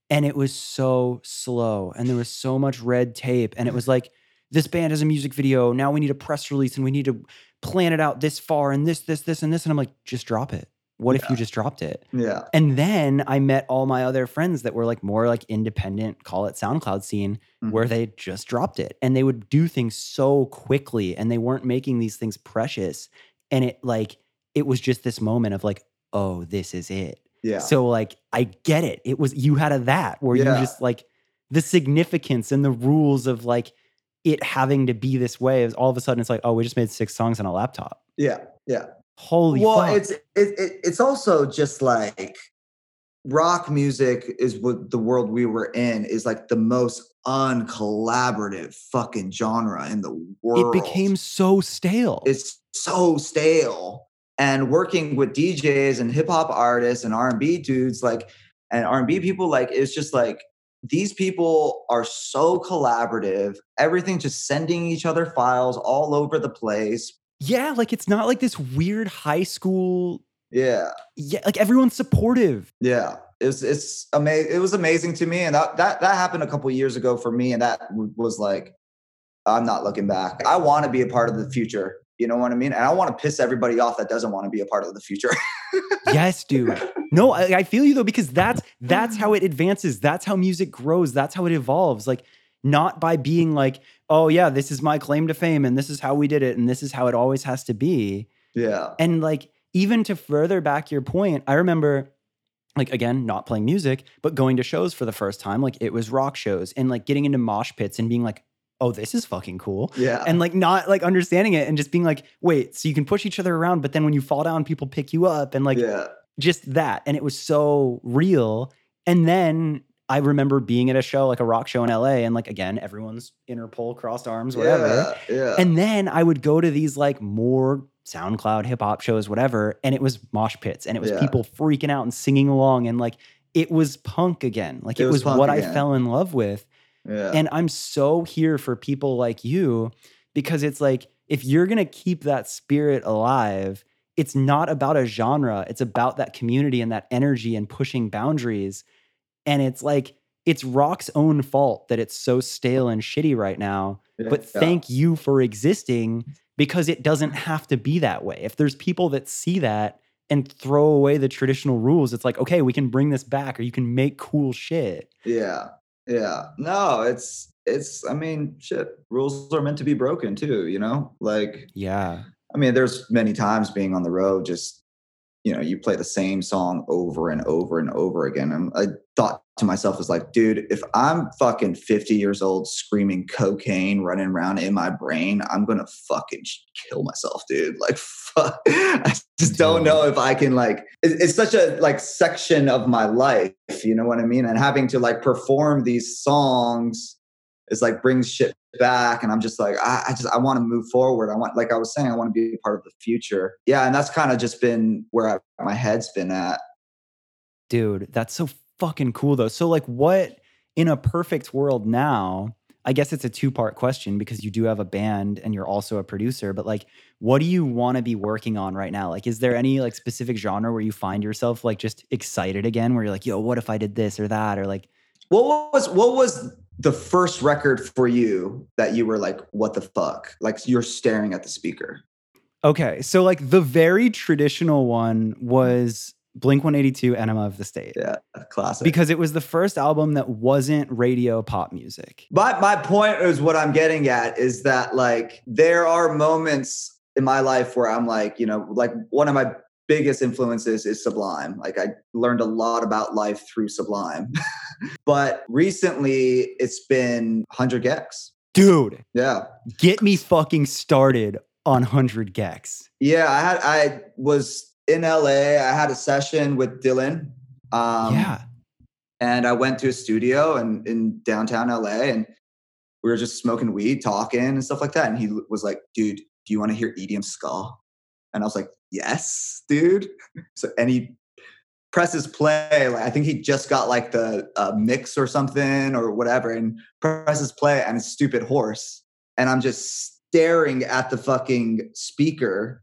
And it was so slow and there was so much red tape. And it was like, this band has a music video. Now we need a press release and we need to plan it out this far and this, this, this, and this. And I'm like, just drop it. What if you just dropped it? Yeah. And then I met all my other friends that were like more like independent, call it SoundCloud scene, where Mhm. they just dropped it and they would do things so quickly and they weren't making these things precious. And it like, it was just this moment of like, oh, this is it. yeah. So like, I get it. It was, you had a that where Yeah. you just like the significance and the rules of like it having to be this way is all of a sudden it's like, oh, we just made six songs on a laptop. yeah. Yeah. Holy well, fuck. it's it, it, it's also just like rock music is what the world we were in is like the most uncollaborative fucking genre in the world. it became so stale. it's so stale and working with DJs and hip hop artists and R&B dudes like and R&B people like it's just like these people are so collaborative everything just sending each other files all over the place yeah, like it's not like this weird high school. yeah Yeah, like everyone's supportive. yeah it's it's amazing it was amazing to me and that that that happened a couple years ago for me and that was like I'm not looking back I want to be a part of the future You know what I mean? And I want to piss everybody off that doesn't want to be a part of the future. yes, dude. No, I, I feel you though because that's that's how it advances. That's how music grows. That's how it evolves. Like not by being like, oh yeah, this is my claim to fame and this is how we did it and this is how it always has to be. Yeah. And like even to further back your point, I remember like again, not playing music, but going to shows for the first time. Like it was rock shows and like getting into mosh pits and being like, oh, this is fucking cool. Yeah. And like not like understanding it and just being like, wait, so you can push each other around, but then when you fall down, people pick you up and like yeah. just that. And it was so real. And then I remember being at a show, like a rock show in LA, and like again, everyone's Interpol, crossed arms, whatever. Yeah. yeah. And then I would go to these like more SoundCloud hip hop shows, whatever, and it was mosh pits and it was Yeah. people freaking out and singing along and like it was punk again. Like it, It was was, what I fell in love with. yeah. And I'm so here for people like you because it's like if you're going to keep that spirit alive, it's not about a genre, it's about that community and that energy and pushing boundaries. And it's like it's rock's own fault that it's so stale and shitty right now but Yeah. thank you for existing because it doesn't have to be that way. If there's people that see that and throw away the traditional rules, it's like, okay, we can bring this back or you can make cool shit. Yeah. Yeah. No, it's it's I mean, shit. Rules are meant to be broken too, you know? Like Yeah. I mean, there's many times being on the road just you know, you play the same song over and over and over again. And I thought to myself was like, dude, if I'm fucking 50 years old screaming cocaine running around in my brain, I'm gonna fucking kill myself, dude. Like fuck. I just don't know if I can like it- it's such a like section of my life, you know what I mean? And having to like perform these songs is like brings shit back and i'm just like i, I just i want to move forward i want like i was saying i want to be a part of the future yeah and that's kind of just been where I, my head's been at Dude, that's so fucking cool though. So, like, what in a perfect world now? I guess it's a two part question because you do have a band and you're also a producer, but like, what do you want to be working on right now? Like, is there any like specific genre where you find yourself like just excited again, where you're like, yo, what if I did this or that? Or like, what was what was the first record for you that you were like what the fuck like you're staring at the speaker okay, so like the very traditional one was Blink 182 Enema of the State. yeah classic Because it was the first album that wasn't radio pop music. But my point is what I'm getting at is that like there are moments in my life where I'm like, you know, like one of my biggest influences is Sublime. Like I learned a lot about life through Sublime. but recently it's been 100 gecs. Dude, Yeah. get me fucking started on 100 gecs. Yeah, I had I was in LA. I had a session with Dylan. Um yeah. and I went to a studio and in downtown LA and we were just smoking weed, talking and stuff like that. And he was like, dude, do you want to hear EDM ska? And I was like, yes, dude. So and he presses play. Like I think he just got like the uh, mix or something or whatever, and presses play and a stupid horse. And I'm just staring at the fucking speaker,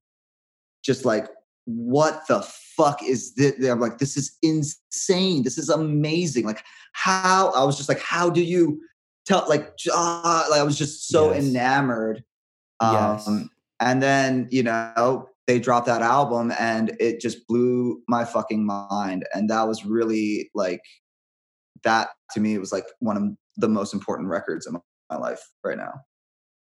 just like, what the fuck is this? I'm like, this is insane. This is amazing. Like, how I was just like, how do you tell? Like, ah, like I was just so Yes. enamored. Yes. Um, and then you know they dropped that album, and it just blew my fucking mind. And that was really like that to me. It was like one of the most important records in my life right now.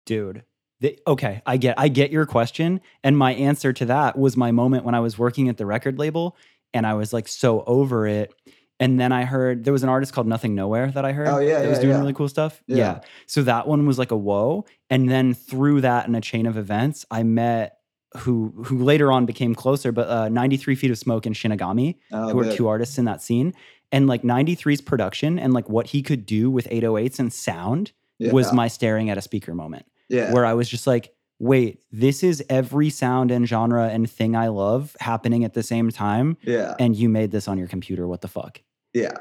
Dude. The, okay, I get I get your question and my answer to that was my moment when I was working at the record label and I was like so over it and then I heard there was an artist called Nothing Nowhere that I heard Oh, yeah, that was doing yeah. really cool stuff. Yeah. yeah. So that one was like a whoa and then through that in a chain of events I met who who later on became closer but uh 93 Feet of Smoke and Shinigami Oh, who are two artists in that scene and like 93's production and like what he could do with 808s and sound was my staring at a speaker moment yeah. where I was just like, wait, this is every sound and genre and thing I love happening at the same time. yeah. And you made this on your computer. What the fuck? Yeah.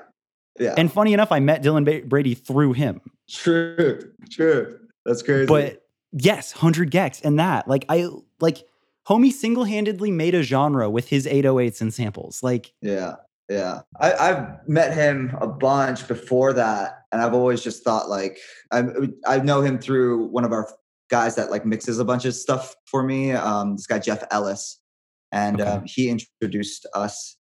Yeah. And funny enough, I met Dylan ba- Brady through him. true. True. That's crazy. But yes, 100 gecs and that. Like, I, like, homie single handedly made a genre with his 808s and samples. Like, yeah. Yeah. I, I've met him a bunch before that. And I've always just thought like I I know him through one of our guys that like mixes a bunch of stuff for me. Um, this guy Jeff Ellis, and Okay. um, he introduced us.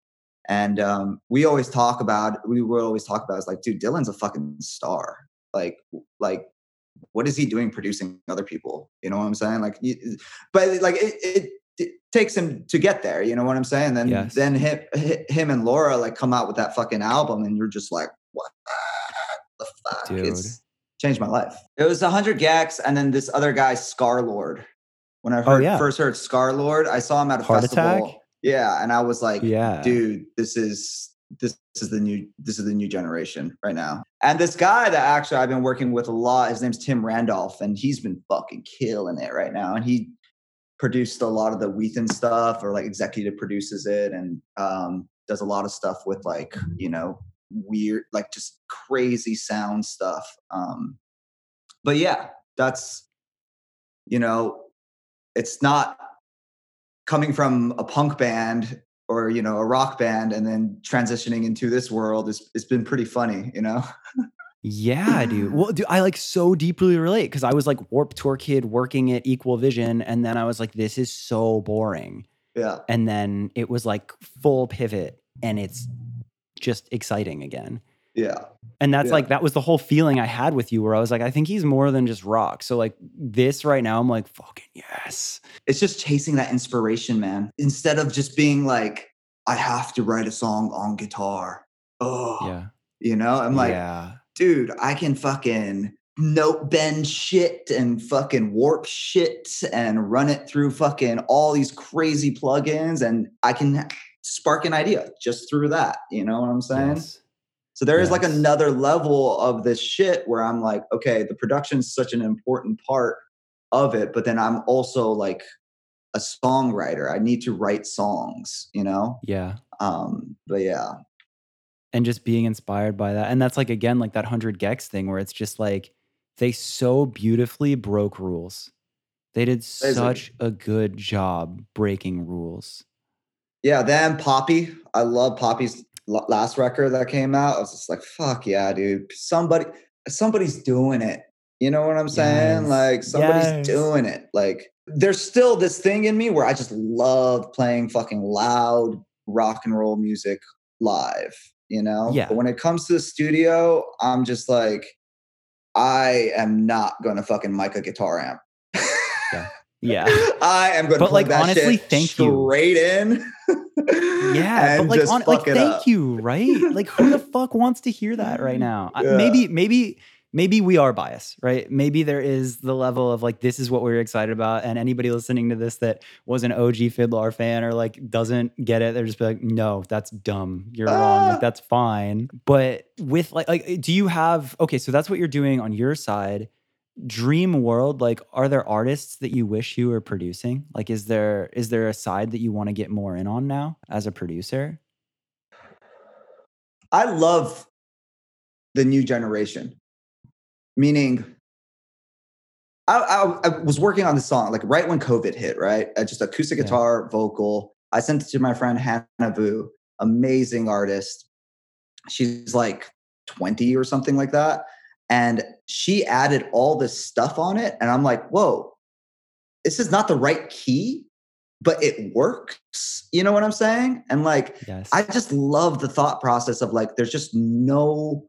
And um, we always talk about we will always talk about is like, dude, Dylan's a fucking star. Like, like, what is he doing producing other people? You know what I'm saying? Like, you, but like it, it, it takes him to get there. You know what I'm saying? Then Yes. then him him and Laura like come out with that fucking album, and you're just like, what the fuck? Dude. It's changed my life. It was 100 gecs, and then this other guy, Scarlxrd. When I Oh, heard, yeah. first heard Scarlxrd, I saw him at a Heart festival. Attack? Yeah, and I was like, Yeah. dude, this is this is the new this is the new generation right now. And this guy that actually I've been working with a lot, his name's Tim Randolph, and he's been fucking killing it right now. And he produced a lot of the Weathan stuff, or like executive produces it, and um, does a lot of stuff with like you know weird, like just crazy sound stuff. Um, but yeah, that's you know, it's not coming from a punk band or you know a rock band and then transitioning into this world is it's been pretty funny you know Yeah, dude. Well, dude, I like so deeply relate because I was like Warp Tour kid working at Equal Vision, and then I was like, this is so boring. yeah And then it was like full pivot, and it's just exciting again. yeah And that's Yeah. like that was the whole feeling I had with you, where I was like, I think he's more than just rock. So like this right now, I'm like, fucking yes. it's just chasing that inspiration man instead of just being like i have to write a song on guitar oh Yeah. you know i'm like yeah. dude i can fucking note bend shit and fucking warp shit and run it through fucking all these crazy plugins and i can spark an idea just through that you know what i'm saying Yes. So there is like another level of this shit where I'm like, okay, the production's such an important part of it, but then I'm also like a songwriter. I need to write songs, you know? Yeah. Um, but yeah. and just being inspired by that. And that's like again like that 100 gecs thing where it's just like they so beautifully broke rules. They did such a good job breaking rules. Yeah, then Poppy. I love Poppy's last record that came out. I was just like, fuck yeah, dude. Somebody somebody's doing it. You know what I'm saying? Yes. Like somebody's Yes. doing it. Like there's still this thing in me where I just love playing fucking loud rock and roll music live, you know? Yeah. But when it comes to the studio, I'm just like, I am not gonna fucking mic a guitar amp. Yeah. I am gonna But, like, honestly, thank you. straight in. Yeah, but like, on, like thank up. you, right? Like, who the fuck wants to hear that right now? Yeah. Maybe, maybe, maybe we are biased, right? Maybe there is the level of like, this is what we're excited about, and anybody listening to this that was an OG FIDLAR fan or like doesn't get it, they're just like, no, that's dumb. You're wrong. Ah. Like, that's fine. But with like, like, do you have? Okay, so that's what you're doing on your side. Dream world, like, are there artists that you wish you were producing? Like, is there is there a side that you want to get more in on now as a producer? I love the new generation, meaning I, I, I was working on this song like right when COVID hit, right? Uh, just acoustic Yeah. guitar, vocal. I sent it to my friend Hannah Vu, amazing artist. She's like 20 or something like that. And she added all this stuff on it. And I'm like, whoa, this is not the right key, but it works. You know what I'm saying? And like, Yes. I just love the thought process of like, there's just no,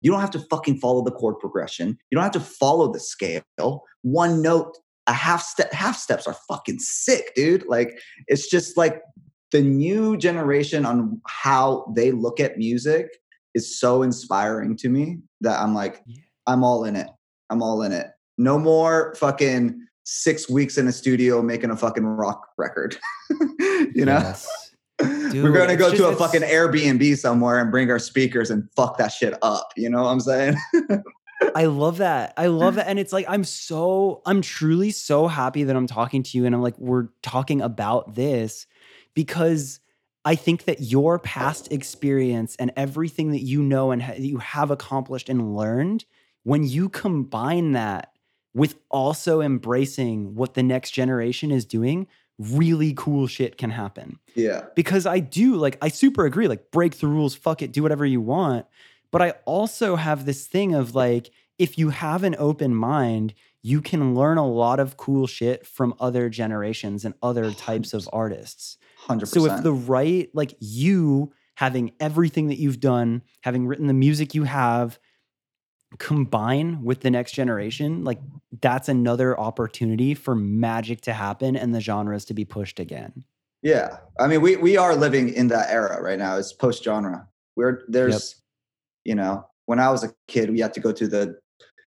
you don't have to fucking follow the chord progression. You don't have to follow the scale. One note, a half step, half steps are fucking sick, dude. Like, it's just like the new generation on how they look at music is so inspiring to me that I'm like, Yeah. I'm all in it. I'm all in it. No more fucking six weeks in a studio making a fucking rock record. you know? Yes. We're gonna go just- to a fucking Airbnb somewhere and bring our speakers and fuck that shit up. You know what I'm saying? I love that. I love that. And it's like, I'm so, I'm truly so happy that I'm talking to you and I'm like, we're talking about this because I think that your past experience and everything that you know and ha- you have accomplished and learned, when you combine that with also embracing what the next generation is doing, really cool shit can happen yeah. because I do like I super agree like break the rules fuck it do whatever you want but I also have this thing of like if you have an open mind you can learn a lot of cool shit from other generations and other types of artists. 100%. So if the right, like you having everything that you've done, having written the music you have, combine with the next generation, like that's another opportunity for magic to happen and the genres to be pushed again. Yeah. I mean, we we are living in that era right now. It's post genre. We're there's, you know, when I was a kid, we had to go to the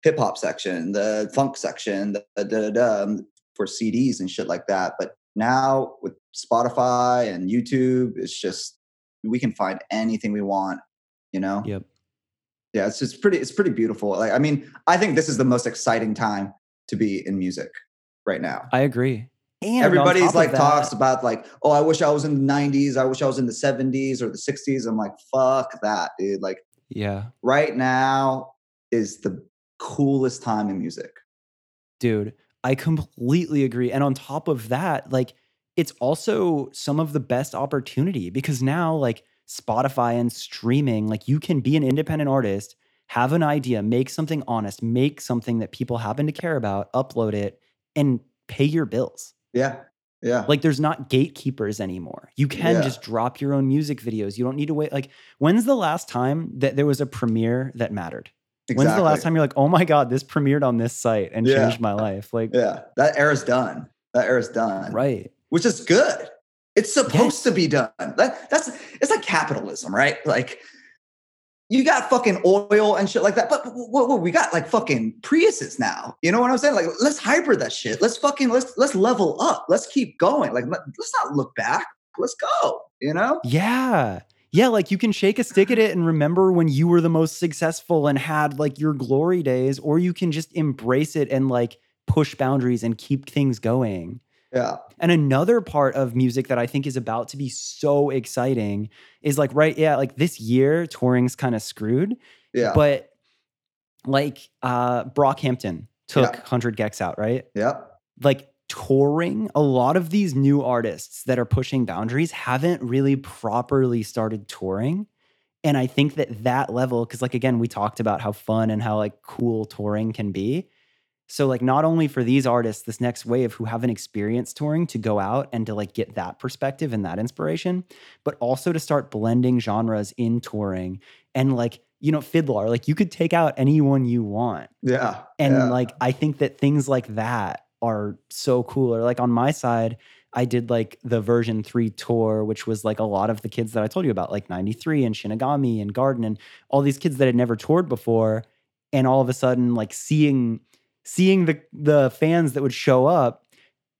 hip hop section, the funk section, the, the, the, the um, for CDs and shit like that. But now with Spotify and YouTube, it's just we can find anything we want. You know. Yep. Yeah, it's just pretty. It's pretty beautiful. Like, I mean, I think this is the most exciting time to be in music right now. I agree. And Everybody's like that- talks about like, oh, I wish I was in the '90s. I wish I was in the '70s or the '60s. I'm like, fuck that, dude. Like, Yeah. right now is the coolest time in music. Dude, I completely agree. And on top of that, like it's also some of the best opportunity because now, like Spotify and streaming, like you can be an independent artist, have an idea, make something honest, make something that people happen to care about, upload it, and pay your bills. Yeah, yeah, Like there's not gatekeepers anymore. You can Yeah. just drop your own music videos. You don't need to wait. Like, when's the last time that there was a premiere that mattered? When's the last time you're like, oh my God, this premiered on this site and Yeah. changed my life? Like, Yeah, that era's done. That era's done. right. which is good. It's supposed to be done. That, that's it's like capitalism, right? Like you got fucking oil and shit like that, but what, what, we got like fucking Priuses now. You know what I'm saying? Like let's hybrid that shit. Let's fucking let's let's level up. Let's keep going. Like let, let's not look back. Let's go. You know? Yeah. Yeah, like you can shake a stick at it and remember when you were the most successful and had like your glory days, or you can just embrace it and like push boundaries and keep things going. Yeah. And another part of music that I think is about to be so exciting is like, right, yeah, like this year touring's kind of screwed, Yeah. but like uh Brockhampton took Yeah. 100 gecs out, right? yep. like touring, a lot of these new artists that are pushing boundaries haven't really properly started touring. And I think that that level, because like again, we talked about how fun and how like cool touring can be. So like not only for these artists, this next wave who haven't experienced touring to go out and to like get that perspective and that inspiration, but also to start blending genres in touring and like, you know, FIDLAR, like you could take out anyone you want. Yeah. And yeah. like I think that things like that are so cool. Or like on my side, I did like the version three tour, which was like a lot of the kids that I told you about, like 93 and Shinigami and Garden and all these kids that had never toured before. And all of a sudden, like seeing seeing the the fans that would show up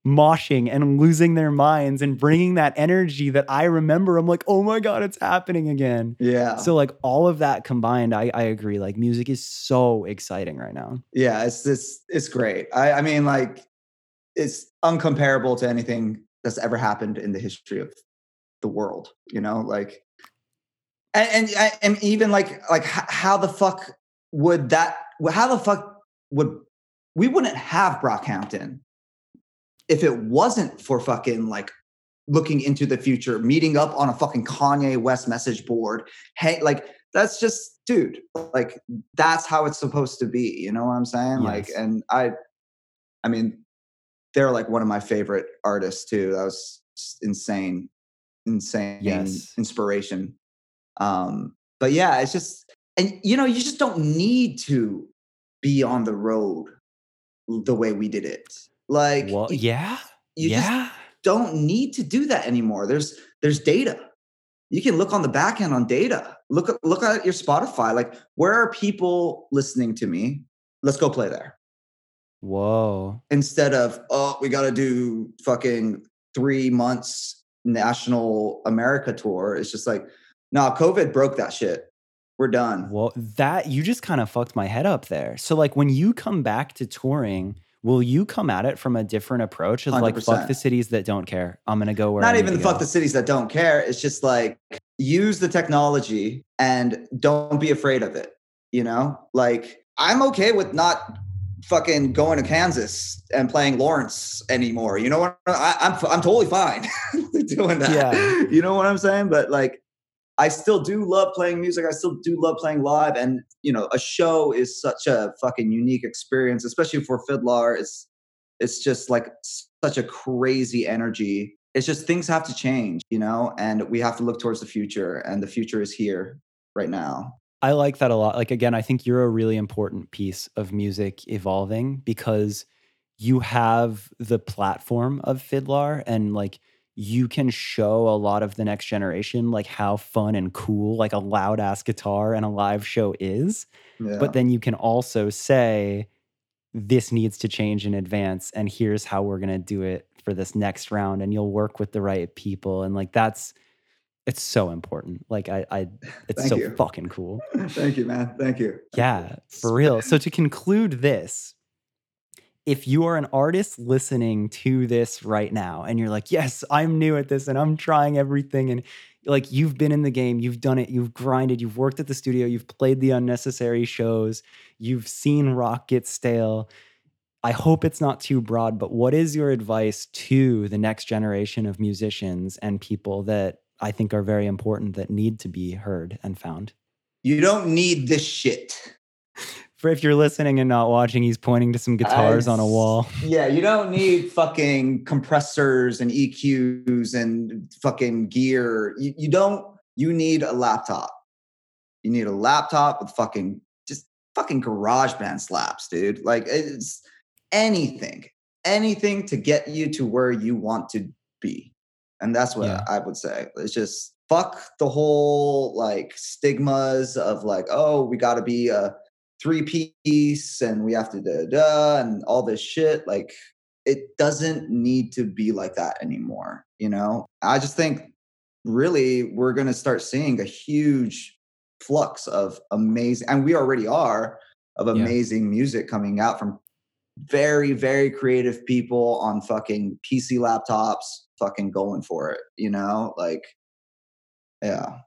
moshing and losing their minds and bringing that energy that I remember. I'm like, oh my God, it's happening again. yeah. So like all of that combined, I, I agree. Like music is so exciting right now. yeah it's it's it's great i i mean like it's uncomparable to anything that's ever happened in the history of the world you know like and and, and even like like how the fuck would that how the fuck would we wouldn't have brockhampton if it wasn't for fucking like looking into the future meeting up on a fucking kanye west message board hey like that's just dude like that's how it's supposed to be you know what i'm saying? Like and i i mean they're like one of my favorite artists too that was insane insane Yes. inspiration um but yeah it's just and you know you just don't need to be on the road the way we did it like Well, yeah, you just yeah, don't need to do that anymore. There's there's data. You can look on the back end on data. Look at look at your Spotify. Like where are people listening to me? Let's go play there. Whoa, Instead of oh we got to do fucking three months national America tour. It's just like no, COVID broke that shit. We're done. well, that you just kind of fucked my head up there. So like when you come back to touring, will you come at it from a different approach? Of like fuck the cities that don't care. I'm gonna go where. Not I even the fuck the cities that don't care. It's just like use the technology and don't be afraid of it. You know, like I'm okay with not fucking going to Kansas and playing Lawrence anymore. You know what? I, I'm I'm totally fine doing that. Yeah. You know what I'm saying? But like, I still do love playing music. I still do love playing live. And, you know, a show is such a fucking unique experience, especially for FIDLAR. It's, it's just like such a crazy energy. It's just things have to change, you know, and we have to look towards the future. And the future is here right now. I like that a lot. Like, again, I think you're a really important piece of music evolving because you have the platform of FIDLAR and like you can show a lot of the next generation like how fun and cool like a loud ass guitar and a live show is. Yeah. But then you can also say, this needs to change in advance and here's how we're going to do it for this next round and you'll work with the right people and like that's it's so important like i i it's so you. fucking cool Thank you, man. Thank you. yeah for real so to conclude this if you are an artist listening to this right now and you're like yes i'm new at this and i'm trying everything and like you've been in the game you've done it you've grinded you've worked at the studio you've played the unnecessary shows you've seen rock get stale i hope it's not too broad but what is your advice to the next generation of musicians and people that i think are very important that need to be heard and found You don't need this shit. for if you're listening and not watching he's pointing to some guitars on a wall Yeah, you don't need fucking compressors and EQs and fucking gear. You, you don't, you need a laptop. You need a laptop with fucking, just fucking GarageBand slaps, dude. Like it's anything, anything to get you to where you want to be. And that's what Yeah. I would say. It's just fuck the whole like stigmas of like, oh, we got to be a three piece and we have to da da and all this shit. Like it doesn't need to be like that anymore. You know, I just think really we're going to start seeing a huge flux of amazing, and we already are of Yeah. amazing music coming out from very, very creative people on fucking PC laptops, fucking going for it. You know, like, yeah.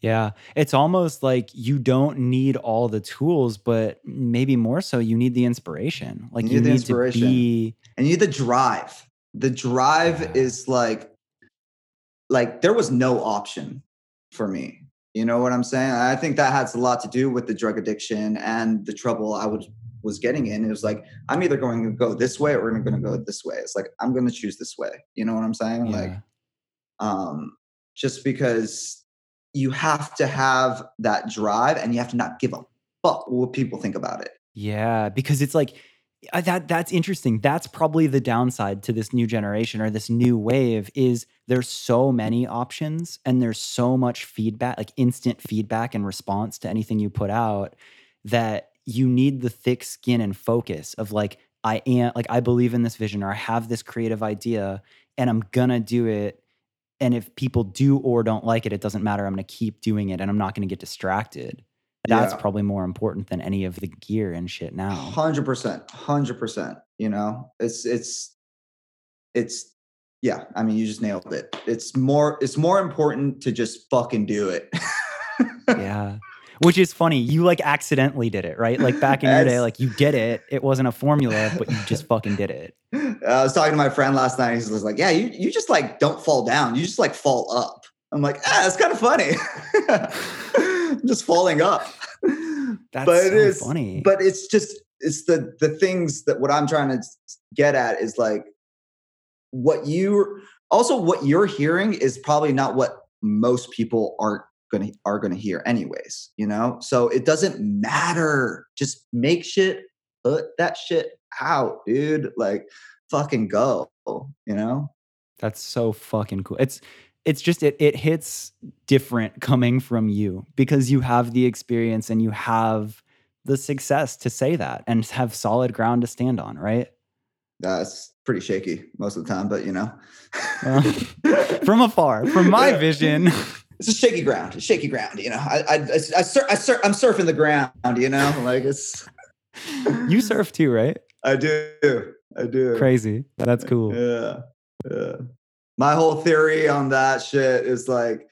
Yeah, it's almost like you don't need all the tools, but maybe more so you need the inspiration. Like You you, need the need inspiration. to be and you need the drive the drive Yeah. is like like there was no option for me you know what i'm saying i think that has a lot to do with the drug addiction and the trouble i was was getting in it was like i'm either going to go this way or i'm going to go this way. It's like i'm going to choose this way. You know what i'm saying? Like um just because you have to have that drive and you have to not give a fuck what people think about it. Yeah, because it's like uh, that that's interesting. That's probably the downside to this new generation or this new wave is there's so many options and there's so much feedback, like instant feedback and response to anything you put out that you need the thick skin and focus of like I am like I believe in this vision or I have this creative idea and I'm gonna do it and if people do or don't like it it doesn't matter I'm gonna keep doing it and I'm not gonna get distracted. That's Yeah. probably more important than any of the gear and shit now. Hundred percent, hundred percent. You know, it's it's it's yeah. I mean, you just nailed it. It's more it's more important to just fucking do it. yeah. Which is funny. You like accidentally did it, right? Like back in your day, like you get it. It wasn't a formula, but you just fucking did it. I was talking to my friend last night. He was like, "Yeah, you you just like don't fall down. You just like fall up." I'm like, "Ah, that's kind of funny." I'm just falling up. That's but so it is funny. But it's just it's the the things that what I'm trying to get at is like what you also what you're hearing is probably not what most people aren't gonna are gonna hear anyways. You know, so it doesn't matter. Just make shit, put that shit out, dude. Like fucking go. You know. That's so fucking cool. It's it's just it it hits different coming from you because you have the experience and you have the success to say that and have solid ground to stand on, right? That's pretty shaky most of the time, but you know. Well, From afar, from my vision. it's a shaky ground. It's shaky ground. You know, I I, I, I, sur- I sur- I'm surfing the ground. You know, like it's. you surf too, right? I do. I do. Crazy. That's cool. Yeah. Yeah. My whole theory on that shit is like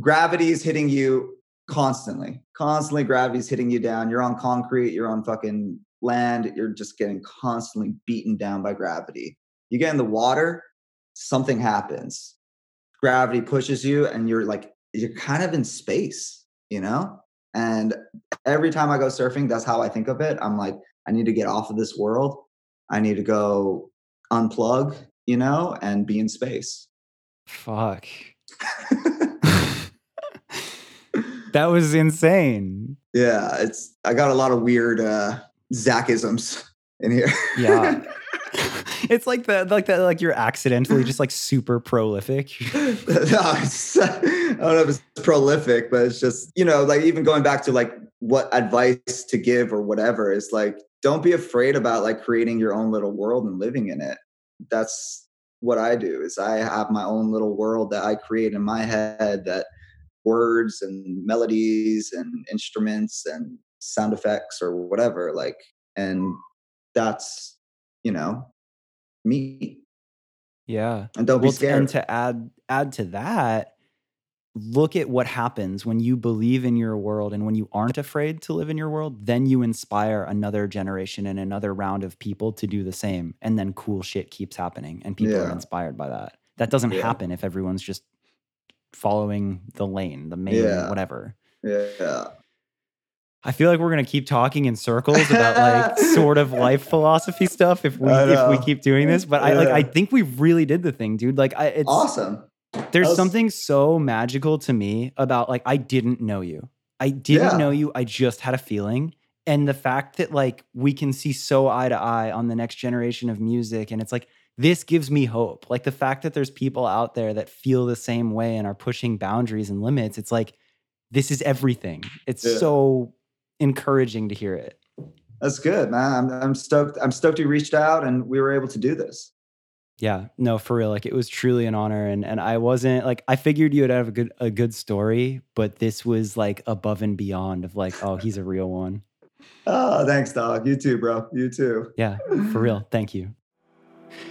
gravity is hitting you constantly. Constantly, gravity's hitting you down. You're on concrete. You're on fucking land. You're just getting constantly beaten down by gravity. You get in the water, something happens. Gravity pushes you, and you're like you're kind of in space, you know? And every time I go surfing, that's how I think of it. I'm like, I need to get off of this world. I need to go unplug, you know, and be in space. Fuck. that was insane. Yeah, it's I got a lot of weird uh Zachisms in here. Yeah. it's like the like that like you're accidentally just like super prolific. no, I don't know if it's prolific, but it's just you know like even going back to like what advice to give or whatever is like don't be afraid about like creating your own little world and living in it. That's what I do is I have my own little world that I create in my head that words and melodies and instruments and sound effects or whatever like and that's you know me yeah. And don't well, be scared. and to add add to that look at what happens when you believe in your world and when you aren't afraid to live in your world then you inspire another generation and another round of people to do the same and then cool shit keeps happening and people are inspired by that. That doesn't Yeah. happen if everyone's just following the lane the main Yeah. whatever. Yeah I feel like we're gonna keep talking in circles about like sort of life philosophy stuff if we if we keep doing this. But I like I think we really did the thing, dude. Like I it's awesome there's was- something so magical to me about like I didn't know you. I didn't Yeah. know you. I just had a feeling. And the fact that like we can see so eye to eye on the next generation of music and it's like this gives me hope. Like the fact that there's people out there that feel the same way and are pushing boundaries and limits. It's like this is everything. It's Yeah. so encouraging to hear it. that's good man I'm, I'm stoked i'm stoked you reached out and we were able to do this Yeah, no, for real. Like it was truly an honor, and and I wasn't like I figured you would have a good a good story, but this was like above and beyond of like, oh, he's a real one. oh thanks dog you too bro you too Yeah, for real. Thank you.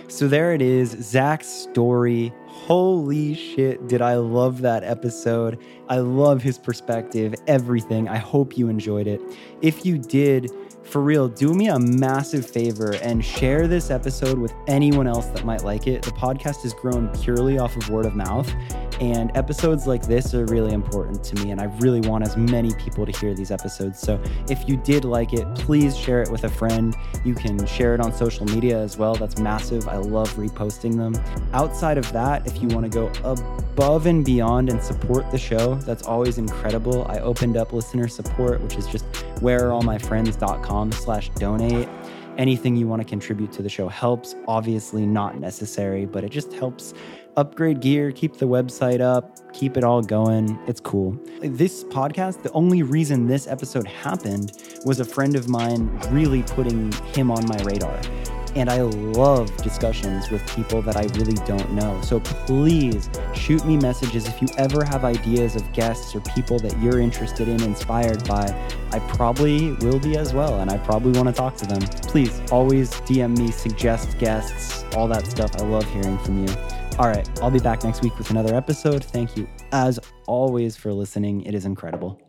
So there it is, Zach's story. Holy shit, did I love that episode? I love his perspective, everything. I hope you enjoyed it. If you did, for real, do me a massive favor and share this episode with anyone else that might like it. The podcast has grown purely off of word of mouth, and episodes like this are really important to me, and I really want as many people to hear these episodes. So if you did like it, please share it with a friend. You can share it on social media as well. That's massive. I love reposting them. Outside of that, if you want to go above and beyond and support the show, that's always incredible. I opened up listener support, which is just whereareallmyfriends.com slash donate. Anything you want to contribute to the show helps. Obviously not necessary, but it just helps upgrade gear, keep the website up, keep it all going. It's cool. This podcast, the only reason this episode happened was a friend of mine really putting him on my radar. And I love discussions with people that I really don't know. So please shoot me messages if you ever have ideas of guests or people that you're interested in, inspired by. I probably will be as well, and I probably want to talk to them. Please always DM me, suggest guests, all that stuff. I love hearing from you. All right, I'll be back next week with another episode. Thank you, as always, for listening. It is incredible.